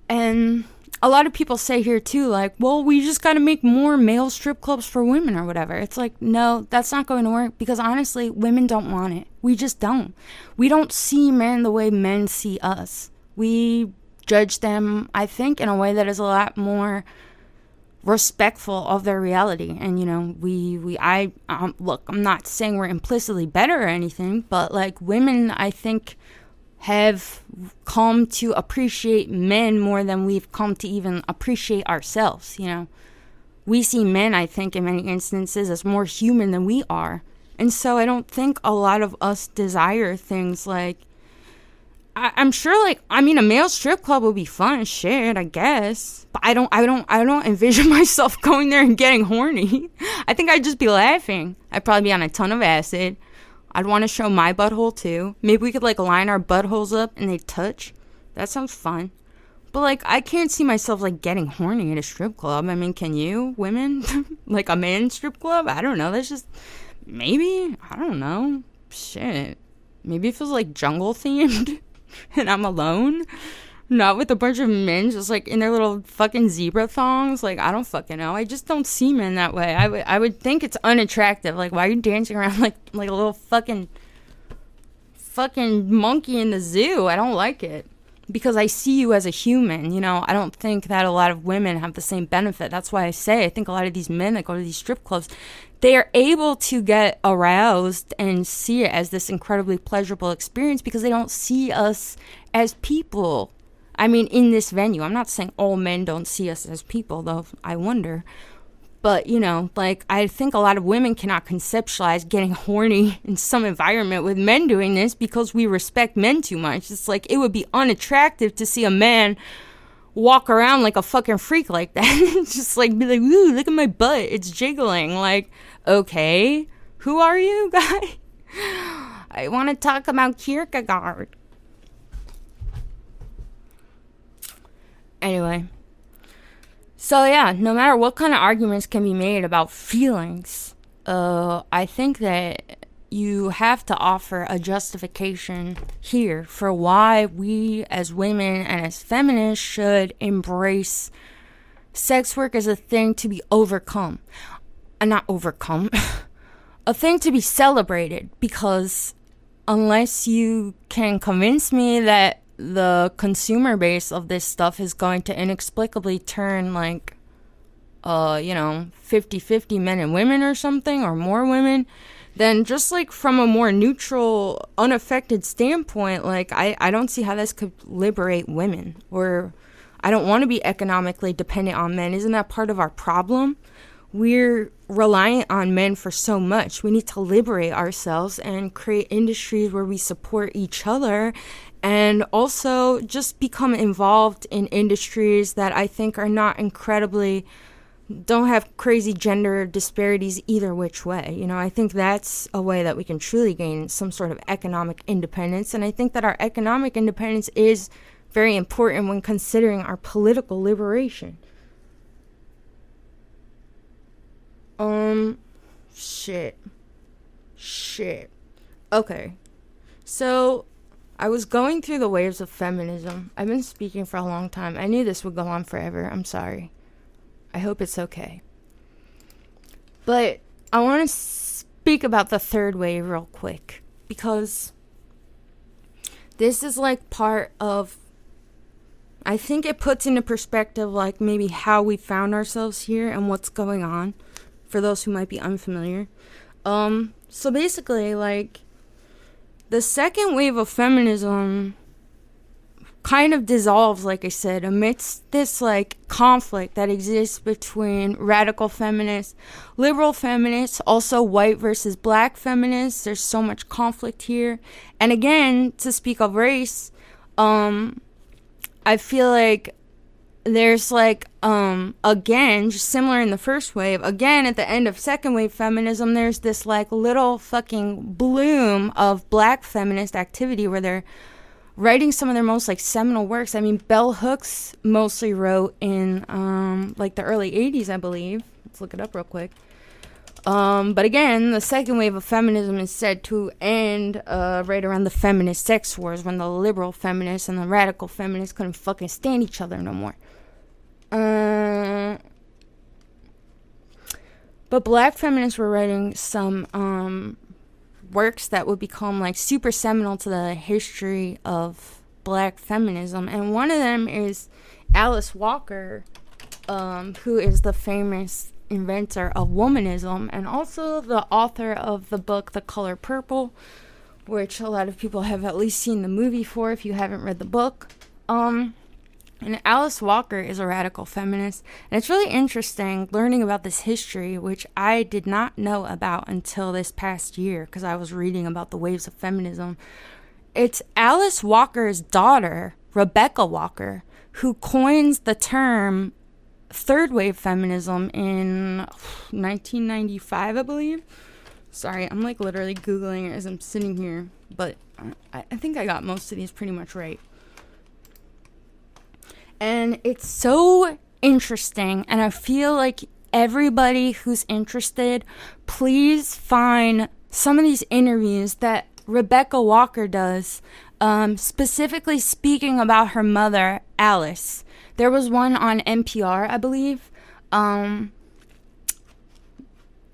and a lot of people say here too, like, well, we just got to make more male strip clubs for women or whatever. It's like, no, that's not going to work because honestly, women don't want it. We just don't. We don't see men the way men see us. We judge them, I think, in a way that is a lot more respectful of their reality and you know we we i um, look i'm not saying we're implicitly better or anything but like women i think have come to appreciate men more than we've come to even appreciate ourselves, you know. We see men, I think, in many instances as more human than we are. And so I don't think a lot of us desire things like I, am sure like I mean a male strip club would be fun shit, I guess. But I don't I don't I don't envision myself going there and getting horny. I think I'd just be laughing. I'd probably be on a ton of acid. I'd want to show my butthole too. Maybe we could like line our buttholes up and they touch. That sounds fun. But like I can't see myself like getting horny at a strip club. I mean, can you, women? like a man strip club? I don't know. That's just maybe. I don't know. Shit. Maybe it feels like jungle themed and I'm alone. Not with a bunch of men just like in their little fucking zebra thongs. Like I don't fucking know. I just don't see men that way. I would I would think it's unattractive. Like why are you dancing around like like a little fucking fucking monkey in the zoo? I don't like it. Because I see you as a human, you know. I don't think that a lot of women have the same benefit. That's why I say I think a lot of these men that go to these strip clubs, they are able to get aroused and see it as this incredibly pleasurable experience because they don't see us as people I mean, in this venue, I'm not saying all men don't see us as people, though I wonder. But, you know, like, I think a lot of women cannot conceptualize getting horny in some environment with men doing this because we respect men too much. It's like, it would be unattractive to see a man walk around like a fucking freak like that. Just like, be like, ooh, look at my butt. It's jiggling. Like, okay, who are you, guy? I want to talk about Kierkegaard. Anyway. So yeah, no matter what kind of arguments can be made about feelings, uh, I think that you have to offer a justification here for why we as women and as feminists should embrace sex work as a thing to be overcome. Uh, not overcome, a thing to be celebrated because unless you can convince me that the consumer base of this stuff is going to inexplicably turn like uh you know 50-50 men and women or something or more women then just like from a more neutral unaffected standpoint like i i don't see how this could liberate women or i don't want to be economically dependent on men. Isn't that part of our problem we're reliant on men for so much. We need to liberate ourselves and create industries where we support each other and also just become involved in industries that I think are not incredibly don't have crazy gender disparities either which way. You know, I think that's a way that we can truly gain some sort of economic independence and I think that our economic independence is very important when considering our political liberation. Um, shit. Shit. Okay. So, I was going through the waves of feminism. I've been speaking for a long time. I knew this would go on forever. I'm sorry. I hope it's okay. But I want to speak about the third wave real quick because this is like part of I think it puts into perspective like maybe how we found ourselves here and what's going on for those who might be unfamiliar. Um, so basically, like, the second wave of feminism kind of dissolves, like I said, amidst this like conflict that exists between radical feminists, liberal feminists, also white versus black feminists. There's so much conflict here. And again, to speak of race, um, I feel like there's like um again just similar in the first wave again at the end of second wave feminism there's this like little fucking bloom of black feminist activity where they're writing some of their most like seminal works. I mean bell hooks mostly wrote in um like the early 80s i believe. Let's look it up real quick. Um, but again, the second wave of feminism is said to end uh, right around the feminist sex wars when the liberal feminists and the radical feminists couldn't fucking stand each other no more. Uh, but black feminists were writing some um, works that would become like super seminal to the history of black feminism. And one of them is Alice Walker, um, who is the famous inventor of womanism and also the author of the book The Color Purple, which a lot of people have at least seen the movie for if you haven't read the book. Um, and Alice Walker is a radical feminist, and it's really interesting learning about this history, which I did not know about until this past year because I was reading about the waves of feminism. It's Alice Walker's daughter, Rebecca Walker, who coins the term third wave feminism in 1995, I believe. Sorry, I'm like literally Googling as I'm sitting here, but I, I think I got most of these pretty much right. And it's so interesting, and I feel like everybody who's interested, please find some of these interviews that Rebecca Walker does, um, specifically speaking about her mother, Alice. There was one on NPR, I believe. Um,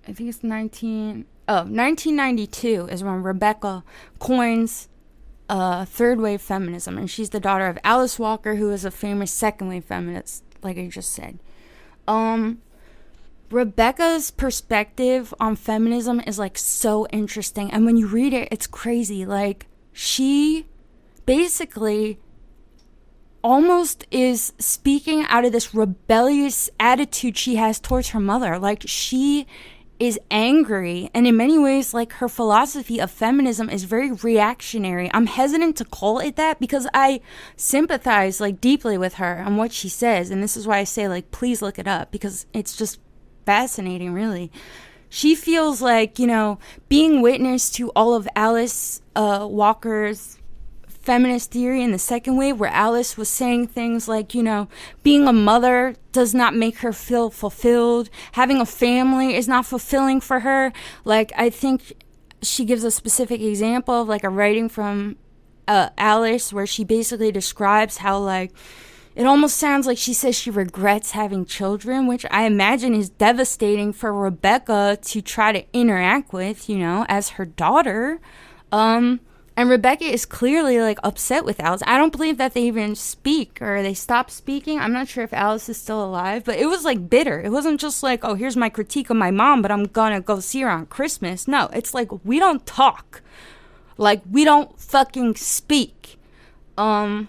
I think it's 19 oh, 1992 is when Rebecca coins uh, third wave feminism, and she's the daughter of Alice Walker, who is a famous second wave feminist, like I just said. Um, Rebecca's perspective on feminism is like so interesting, and when you read it, it's crazy. Like, she basically almost is speaking out of this rebellious attitude she has towards her mother. Like she is angry and in many ways like her philosophy of feminism is very reactionary. I'm hesitant to call it that because I sympathize like deeply with her and what she says and this is why I say like please look it up because it's just fascinating really. She feels like, you know, being witness to all of Alice uh, Walker's feminist theory in the second wave where Alice was saying things like, you know, being a mother does not make her feel fulfilled. Having a family is not fulfilling for her. Like, I think she gives a specific example of like a writing from uh, Alice where she basically describes how, like, it almost sounds like she says she regrets having children, which I imagine is devastating for Rebecca to try to interact with, you know, as her daughter. Um, and Rebecca is clearly like upset with Alice. I don't believe that they even speak or they stop speaking. I'm not sure if Alice is still alive, but it was like bitter. It wasn't just like, oh, here's my critique of my mom, but I'm gonna go see her on Christmas. No, it's like we don't talk. Like we don't fucking speak. Um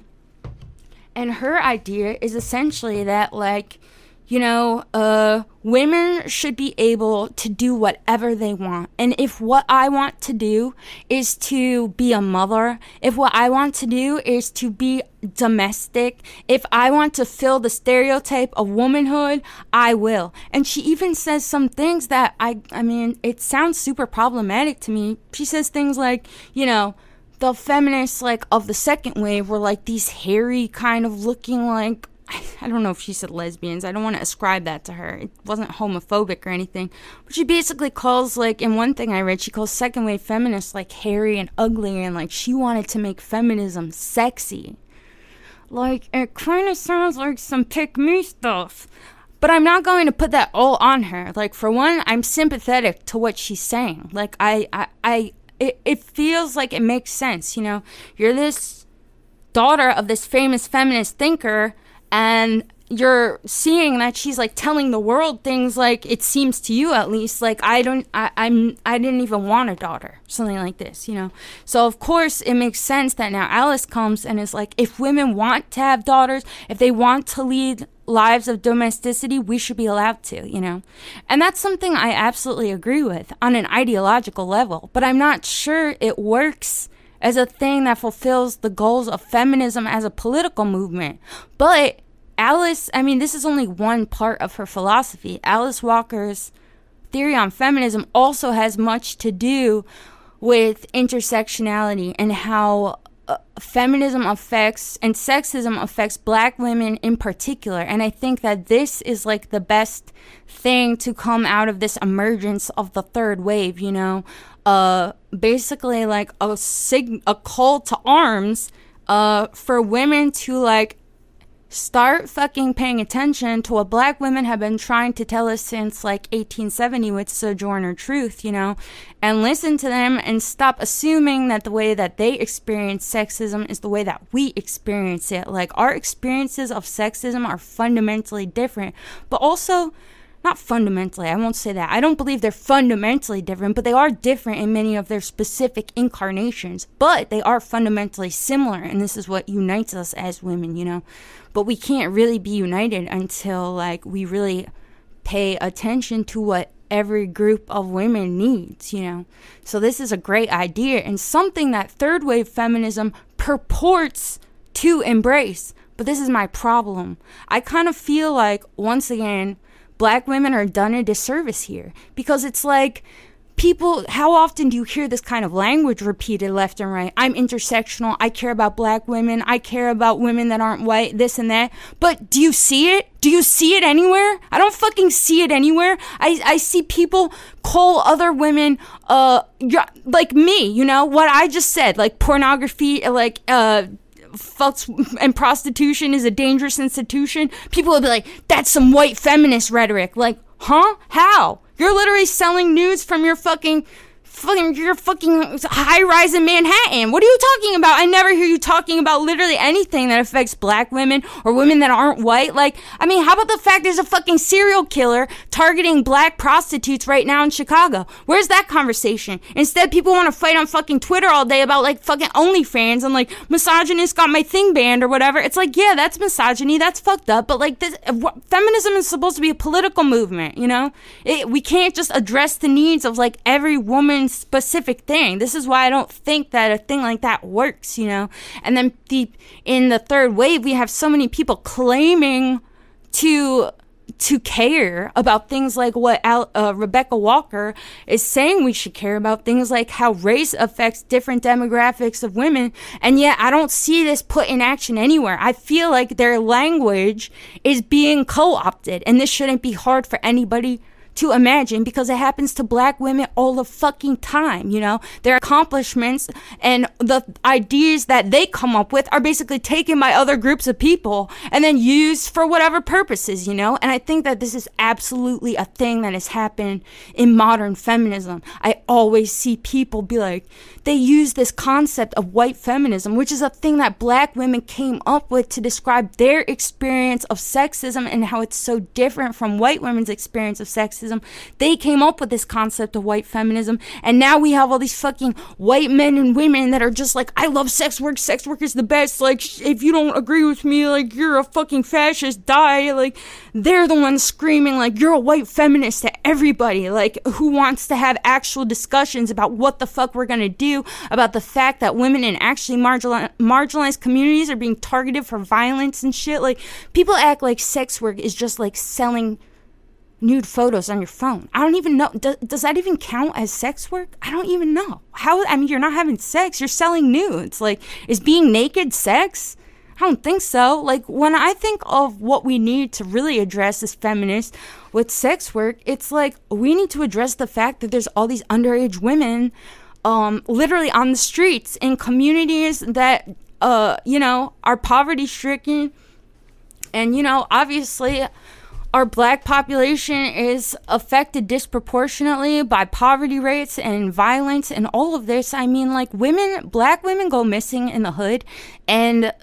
and her idea is essentially that like you know, uh, women should be able to do whatever they want. And if what I want to do is to be a mother, if what I want to do is to be domestic, if I want to fill the stereotype of womanhood, I will. And she even says some things that I, I mean, it sounds super problematic to me. She says things like, you know, the feminists like of the second wave were like these hairy kind of looking like I don't know if she said lesbians. I don't want to ascribe that to her. It wasn't homophobic or anything. But she basically calls, like, in one thing I read, she calls second wave feminists, like, hairy and ugly, and, like, she wanted to make feminism sexy. Like, it kind of sounds like some pick me stuff. But I'm not going to put that all on her. Like, for one, I'm sympathetic to what she's saying. Like, I, I, I it, it feels like it makes sense, you know? You're this daughter of this famous feminist thinker and you're seeing that she's like telling the world things like it seems to you at least like I don't I, I'm I didn't even want a daughter something like this you know? So of course it makes sense that now Alice comes and is like if women want to have daughters if they want to lead lives of domesticity we should be allowed to you know? And that's something I absolutely agree with on an ideological level but I'm not sure it works as a thing that fulfills the goals of feminism as a political movement. But Alice, I mean, this is only one part of her philosophy. Alice Walker's theory on feminism also has much to do with intersectionality and how uh, feminism affects and sexism affects black women in particular and i think that this is like the best thing to come out of this emergence of the third wave you know uh, basically like a sig- a call to arms uh, for women to like start fucking paying attention to what black women have been trying to tell us since like 1870 with Sojourner Truth, you know, and listen to them and stop assuming that the way that they experience sexism is the way that we experience it. Like our experiences of sexism are fundamentally different, but also not fundamentally, I won't say that. I don't believe they're fundamentally different, but they are different in many of their specific incarnations. But they are fundamentally similar, and this is what unites us as women, you know. But we can't really be united until like we really pay attention to what every group of women needs, you know. So this is a great idea and something that third wave feminism purports to embrace. But this is my problem. I kind of feel like once again black women are done a disservice here. Because it's like people how often do you hear this kind of language repeated left and right? I'm intersectional. I care about black women. I care about women that aren't white this and that. But do you see it? Do you see it anywhere? I don't fucking see it anywhere. I, I see people call other women uh like me you know? What i just said like pornography like uh fucks and prostitution is a dangerous institution, people will be like, that's some white feminist rhetoric. Like, huh? How? You're literally selling nudes from your fucking fucking you're fucking high rise in Manhattan. What are you talking about? I never hear you talking about literally anything that affects black women or women that aren't white. Like, I mean, how about the fact there's a fucking serial killer targeting black prostitutes right now in Chicago? Where's that conversation? Instead, people want to fight on fucking Twitter all day about like fucking OnlyFans and like misogynist got my thing banned or whatever. It's like, yeah, that's misogyny. That's fucked up. But like, this, feminism is supposed to be a political movement, you know? It, we can't just address the needs of like every woman specific thing. This is why I don't think that a thing like that works, you know. And then the in the third wave, we have so many people claiming to to care about things like what Al, uh, Rebecca Walker is saying we should care about things like how race affects different demographics of women and yet I don't see this put in action anywhere. I feel like their language is being co-opted and this shouldn't be hard for anybody to imagine because it happens to black women all the fucking time, you know? Their accomplishments and the ideas that they come up with are basically taken by other groups of people and then used for whatever purposes, you know? And I think that this is absolutely a thing that has happened in modern feminism. I always see people be like, they use this concept of white feminism, which is a thing that black women came up with to describe their experience of sexism and how it's so different from white women's experience of sexism. They came up with this concept of white feminism. And now we have all these fucking white men and women that are just like, I love sex work. Sex work is the best. Like, if you don't agree with me, like, you're a fucking fascist, die. Like, they're the ones screaming, like, you're a white feminist to everybody. Like, who wants to have actual discussions about what the fuck we're gonna do about the fact that women in actually marginalized, communities are being targeted for violence and shit. Like, people act like sex work is just like selling nude photos on your phone. I don't even know. Does that even count as sex work? I don't even know. How, I mean, you're not having sex, you're selling nudes. Like, is being naked sex? I don't think so. Like, when I think of what we need to really address as feminists with sex work, it's like we need to address the fact that there's all these underage women um, literally on the streets in communities that, uh, you know, are poverty stricken. And, you know, obviously, our black population is affected disproportionately by poverty rates and violence and all of this. I mean, like, women, black women go missing in the hood, and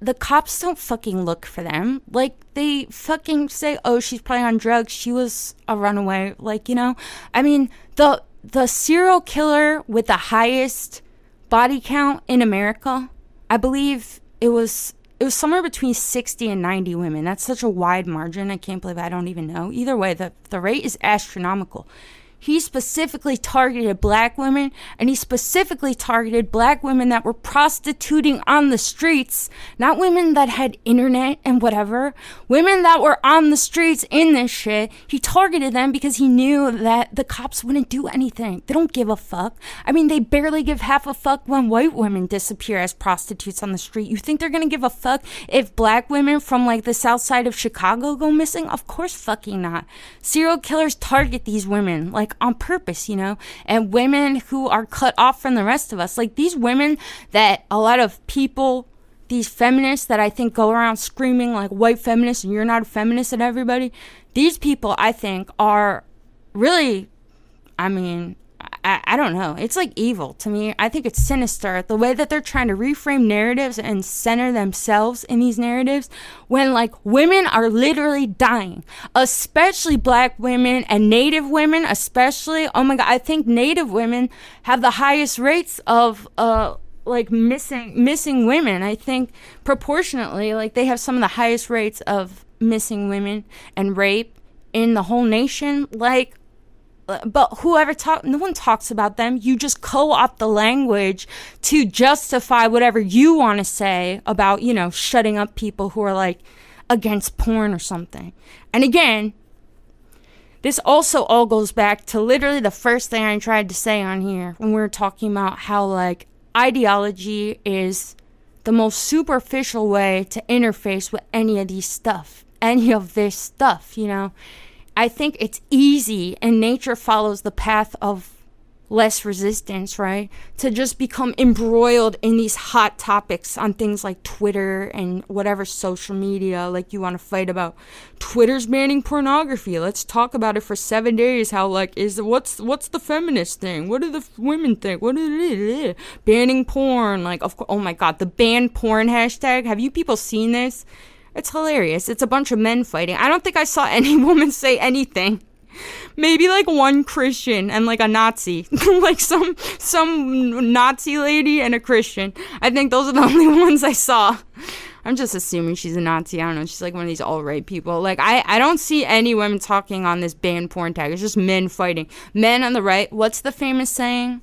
the cops don't fucking look for them. Like, they fucking say, oh, she's probably on drugs. She was a runaway. Like, you know, I mean, the the serial killer with the highest body count in America, I believe it was it was somewhere between 60 and 90 women. That's such a wide margin. I can't believe I don't even know. Either way, the, the rate is astronomical he specifically targeted black women and he specifically targeted black women that were prostituting on the streets, not women that had internet and whatever, women that were on the streets in this shit. He targeted them because he knew that the cops wouldn't do anything. They don't give a fuck. I mean, they barely give half a fuck when white women disappear as prostitutes on the street. You think they're gonna give a fuck if black women from like the south side of Chicago go missing? Of course fucking not. Serial killers target these women. Like, like on purpose, you know, and women who are cut off from the rest of us. Like these women that a lot of people, these feminists that I think go around screaming like white feminists and you're not a feminist at everybody, these people I think are really, I mean, I, I don't know. It's like evil to me. I think it's sinister the way that they're trying to reframe narratives and center themselves in these narratives when like women are literally dying, especially black women and native women, especially. Oh my God, I think native women have the highest rates of, uh, like missing missing women. I think proportionately, like they have some of the highest rates of missing women and rape in the whole nation. Like but whoever talk no one talks about them. You just co-opt the language to justify whatever you want to say about you know shutting up people who are like against porn or something. And again this also all goes back to literally the first thing i tried to say on here when we were talking about how like ideology is the most superficial way to interface with any of these stuff any of this stuff you know I think it's easy and nature follows the path of less resistance, right? To just become embroiled in these hot topics on things like Twitter and whatever social media like you want to fight about. Twitter's banning pornography. Let's talk about it for 7 days how like is what's what's the feminist thing? What do the women think? What is? Banning porn like of oh my god, the ban porn hashtag. Have you people seen this? It's hilarious. It's a bunch of men fighting. I don't think I saw any woman say anything. Maybe like one Christian and like a Nazi, like some some Nazi lady and a Christian. I think those are the only ones I saw. I'm just assuming she's a Nazi. I don't know. She's like one of these all right people. Like I, I don't see any women talking on this banned porn tag. It's just men fighting. Men on the right. What's the famous saying?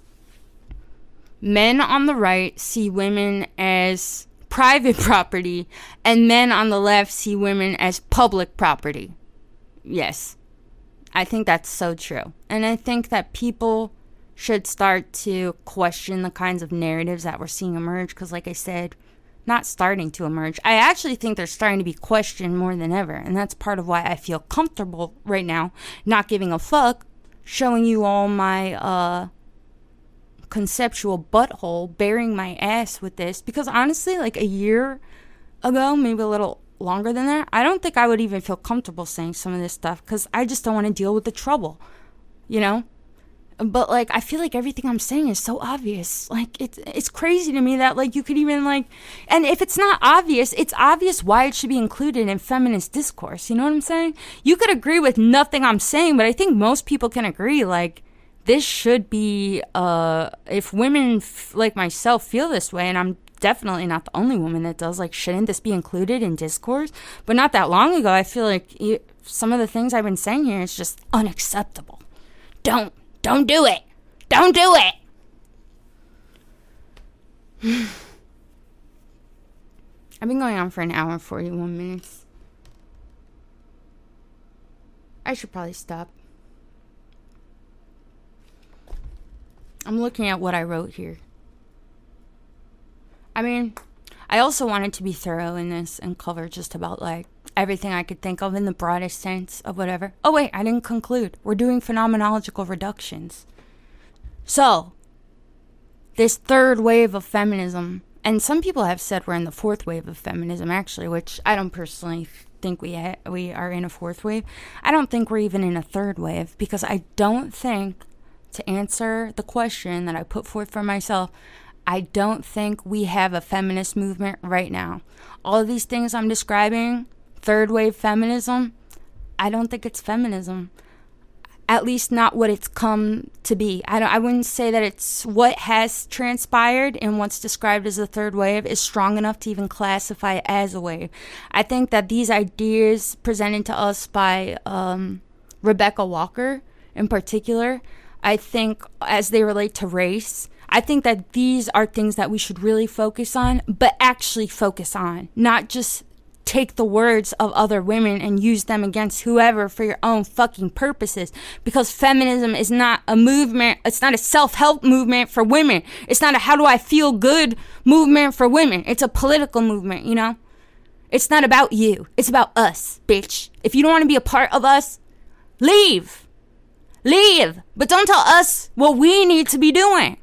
Men on the right see women as private property, and men on the left see women as public property. Yes, I think that's so true. And I think that people should start to question the kinds of narratives that we're seeing emerge because, like I said, not starting to emerge. I actually think they're starting to be questioned more than ever. And that's part of why I feel comfortable right now, not giving a fuck, showing you all my uh, conceptual butthole bearing my ass with this because honestly, like a year ago, maybe a little longer than that, I don't think I would even feel comfortable saying some of this stuff because I just don't want to deal with the trouble, you know? but like I feel like everything I'm saying is so obvious. Like it's it's crazy to me that like you could even like and if it's not obvious, it's obvious why it should be included in feminist discourse. You know what I'm saying? You could agree with nothing I'm saying, but I think most people can agree like this should be uh if women f- like myself feel this way and I'm definitely not the only woman that does like shouldn't this be included in discourse? But not that long ago, I feel like it, some of the things I've been saying here is just unacceptable. Don't don't do it. Don't do it. I've been going on for an hour and 41 minutes. I should probably stop. I'm looking at what I wrote here. I mean, I also wanted to be thorough in this and cover just about like everything I could think of in the broadest sense of whatever. Oh, wait, I didn't conclude. We're doing phenomenological reductions. So, this third wave of feminism, and some people have said we're in the fourth wave of feminism, actually, which I don't personally think we ha- we are in a fourth wave. I don't think we're even in a third wave because I don't think to answer the question that I put forth for myself, I don't think we have a feminist movement right now. All of these things I'm describing third wave feminism, I don't think it's feminism. At least not what it's come to be. I don't I wouldn't say that it's what has transpired and what's described as the third wave is strong enough to even classify it as a wave. I think that these ideas presented to us by um, Rebecca Walker in particular, I think as they relate to race, I think that these are things that we should really focus on, but actually focus on, not just take the words of other women and use them against whoever for your own fucking purposes. Because feminism is not a movement, it's not a self help movement for women. It's not a how do I feel good movement for women. It's a political movement, you know? It's not about you, it's about us, bitch. If you don't want to be a part of us, leave. Leave. But don't tell us what we need to be doing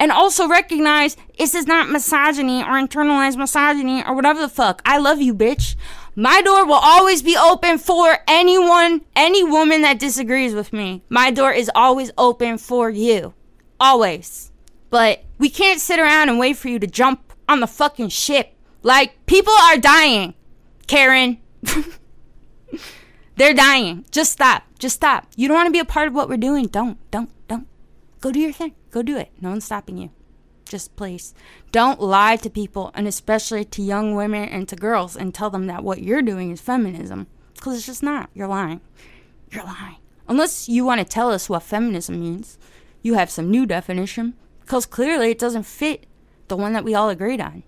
and also recognize this is not misogyny or internalized misogyny or whatever the fuck. I love you, bitch. My door will always be open for anyone, any woman that disagrees with me. My door is always open for you. Always. But we can't sit around and wait for you to jump on the fucking ship. Like, people are dying, Karen. They're dying. Just stop. Just stop. You don't want to be a part of what we're doing. Don't, don't, don't. Go do your thing. Go do it. No one's stopping you. Just please don't lie to people and especially to young women and to girls and tell them that what you're doing is feminism. Because it's just not. You're lying. You're lying. Unless you want to tell us what feminism means, you have some new definition. Because clearly it doesn't fit the one that we all agreed on.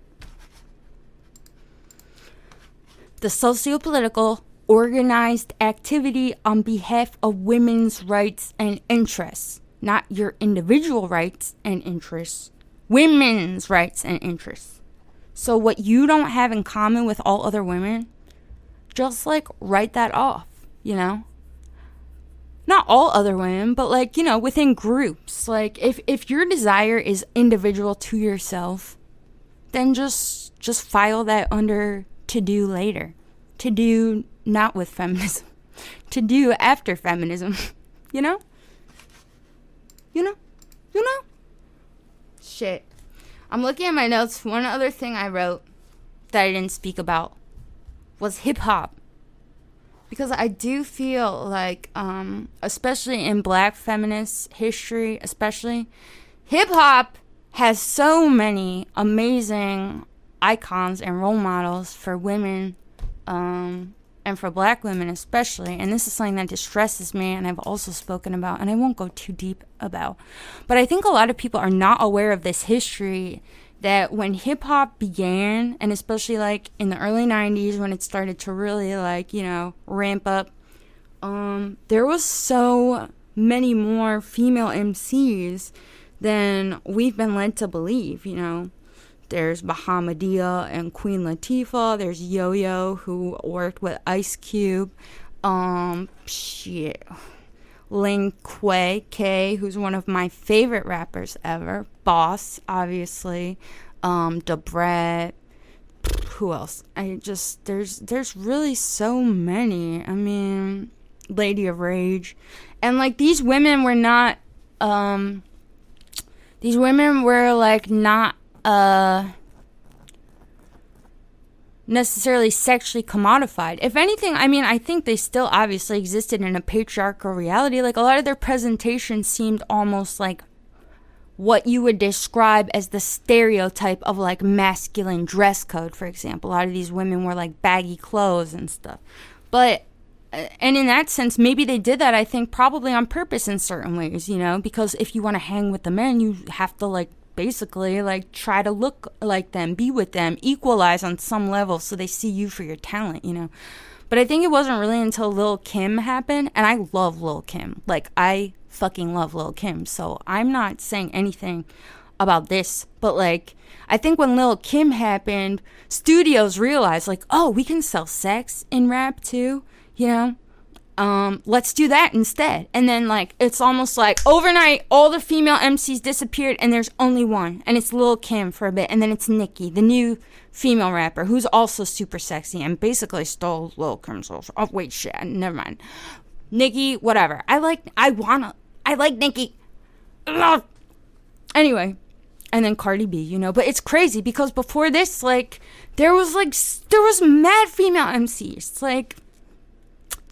The sociopolitical organized activity on behalf of women's rights and interests not your individual rights and interests, women's rights and interests. So, what you don't have in common with all other women, just like write that off, you know? Not all other women, but like, you know, within groups. Like if if your desire is individual to yourself, then just just file that under to do later. To do not with feminism. to do after feminism. you know? You know? You know? Shit. I'm looking at my notes. One other thing I wrote that I didn't speak about was hip hop. Because I do feel like, um, especially in black feminist history, especially, hip hop has so many amazing icons and role models for women um, and for black women especially and this is something that distresses me and i've also spoken about and i won't go too deep about. But i think a lot of people are not aware of this history that when hip hop began and especially like in the early 90s when it started to really like you know ramp up um there was so many more female MCs than we've been led to believe you know there's Bahamadia and Queen Latifah. There's Yo Yo, who worked with Ice Cube. Um, shit. Lin Kuei K, who's one of my favorite rappers ever. Boss, obviously. Um, Da Brat. Who else? I just there's there's really so many. I mean, Lady of Rage, and like these women were not um these women were like not uh necessarily sexually commodified. If anything, I mean, I think they still obviously existed in a patriarchal reality. Like a lot of their presentations seemed almost like what you would describe as the stereotype of like masculine dress code, for example. A lot of these women wore like baggy clothes and stuff. But uh, and in that sense, maybe they did that, I think, probably on purpose in certain ways, you know, because if you want to hang with the men, you have to like basically like try to look like them, be with them, equalize on some level so they see you for your talent, you know. But I think it wasn't really until Lil Kim happened, and I love Lil Kim. Like I fucking love Lil Kim, so I'm not saying anything about this, but like I think when Lil Kim happened, studios realized like, "Oh, we can sell sex in rap too." You know? Um, let's do that instead. And then, like, it's almost like overnight, all the female MCs disappeared, and there's only one, and it's Lil Kim for a bit, and then it's Nicki, the new female rapper, who's also super sexy and basically stole Lil Kim's. soul. Oh, wait, shit, never mind. Nicki, whatever. I like, I wanna, I like Nicki. Ugh. Anyway, and then Cardi B, you know, but it's crazy because before this, like, there was like, there was mad female MCs. Like,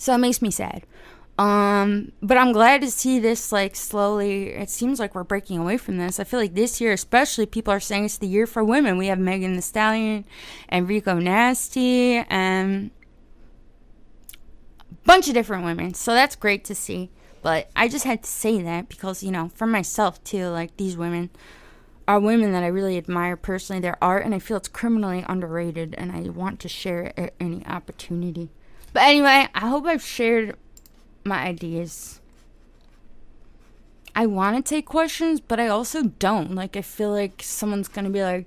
so it makes me sad. Um, but I'm glad to see this like slowly. It seems like we're breaking away from this. I feel like this year, especially, people are saying it's the year for women. We have Megan Thee Stallion and Rico Nasty and a bunch of different women. So that's great to see. But I just had to say that because, you know, for myself too, like these women are women that I really admire personally, their art, and I feel it's criminally underrated, and I want to share it at any opportunity. But anyway, I hope I've shared my ideas. I want to take questions, but I also don't. Like, I feel like someone's going to be like,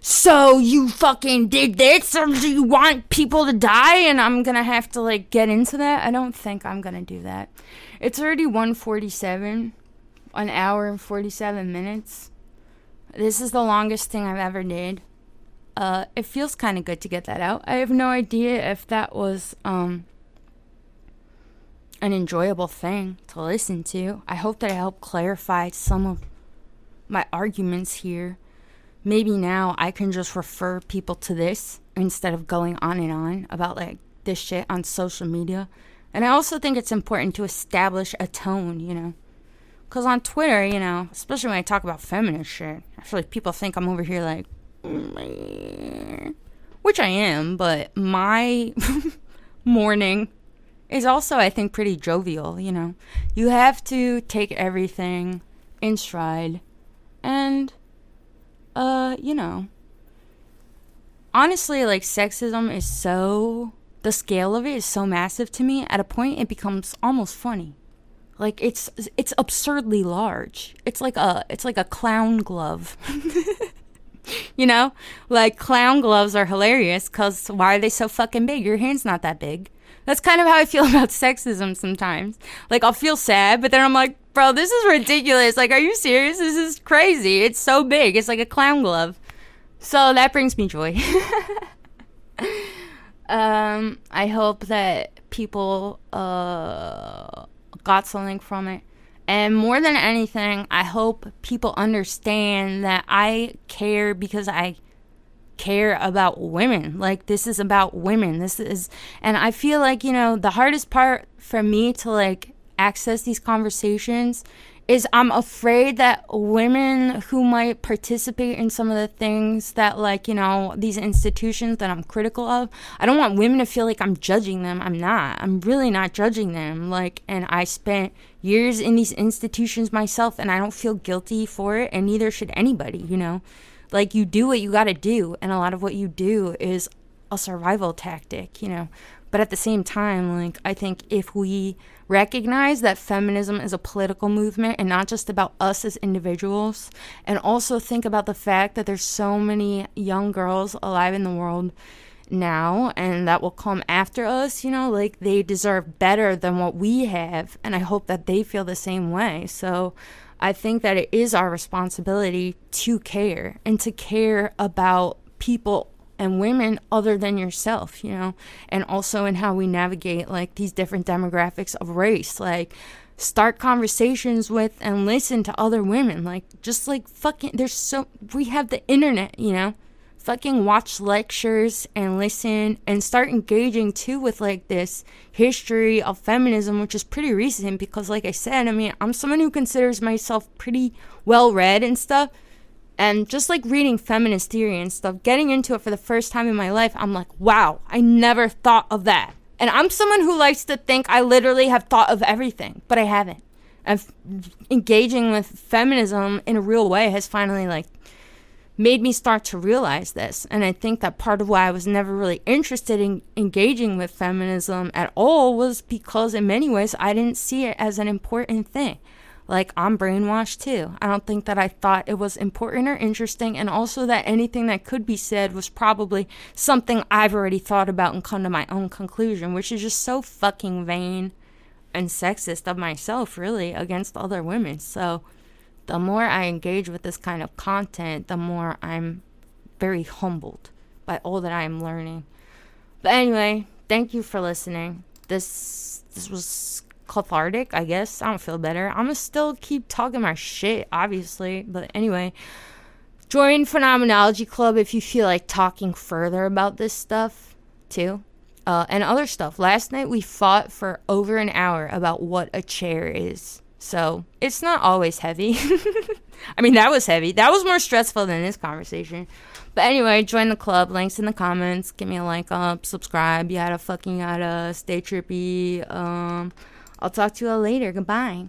so you fucking did this? Or do you want people to die? And i'm gonna have to like get into that. I don't think i'm gonna do that. It's already 147 an hour and 47 minutes. This is the longest thing i've ever did uh, it feels kind of good to get that out. I have no idea if that was um, an enjoyable thing to listen to. I hope that I helped clarify some of my arguments here. Maybe now I can just refer people to this instead of going on and on about like this shit on social media. And I also think it's important to establish a tone, you know. Because on Twitter, you know, especially when I talk about feminist shit, I feel like people think I'm over here like which I am, but my morning is also, I think, pretty jovial. You know, you have to take everything in stride, and, uh, you know, honestly, like sexism is so the scale of it is so massive to me. At a point, it becomes almost funny. Like it's it's absurdly large. It's like a it's like a clown glove. you know, like clown gloves are hilarious because why are they so fucking big? Your hand's not that big. That's kind of how I feel about sexism sometimes. Like, I'll feel sad, but then I'm like, bro, this is ridiculous. Like, are you serious? This is crazy. It's so big. It's like a clown glove. So that brings me joy. um, I hope that people uh, got something from it. And more than anything, I hope people understand that I care because I care about women. Like, this is about women. This is, and I feel like, you know, the hardest part for me to like access these conversations is I'm afraid that women who might participate in some of the things that, like, you know, these institutions that I'm critical of, I don't want women to feel like I'm judging them. I'm not. I'm really not judging them. Like, and I spent years in these institutions myself, and I don't feel guilty for it, and neither should anybody, you know? Like, you do what you gotta do, and a lot of what you do is a survival tactic, you know? But at the same time, like, I think if we recognize that feminism is a political movement and not just about us as individuals, and also think about the fact that there's so many young girls alive in the world now and that will come after us, you know, like they deserve better than what we have. And I hope that they feel the same way. So I think that it is our responsibility to care and to care about people and women other than yourself, you know, and also in how we navigate like these different demographics of race. Like, start conversations with and listen to other women. Like, just like fucking, there's so, we have the internet, you know? Fucking watch lectures and listen and start engaging too with like this history of feminism, which is pretty recent because, like I said, I mean, I'm someone who considers myself pretty well read and stuff. And just like reading feminist theory and stuff, getting into it for the first time in my life, I'm like, wow, I never thought of that. And I'm someone who likes to think I literally have thought of everything, but I haven't. And f- engaging with feminism in a real way has finally like made me start to realize this. And I think that part of why I was never really interested in engaging with feminism at all was because in many ways I didn't see it as an important thing like I'm brainwashed too. I don't think that I thought it was important or interesting, and also that anything that could be said was probably something I've already thought about and come to my own conclusion, which is just so fucking vain and sexist of myself, really, against other women. So the more I engage with this kind of content, the more I'm very humbled by all that I am learning. But anyway, thank you for listening. This this was cathartic, I guess. I don't feel better. I'm gonna still keep talking my shit, obviously. But anyway, join Phenomenology Club if you feel like talking further about this stuff, too. Uh, and other stuff. Last night we fought for over an hour about what a chair is. So it's not always heavy. I mean, that was heavy. That was more stressful than this conversation. But anyway, join the club. Links in the comments. Give me a like up, subscribe, You gotta fucking yada. Stay trippy. Um, I'll talk to you all later. Goodbye.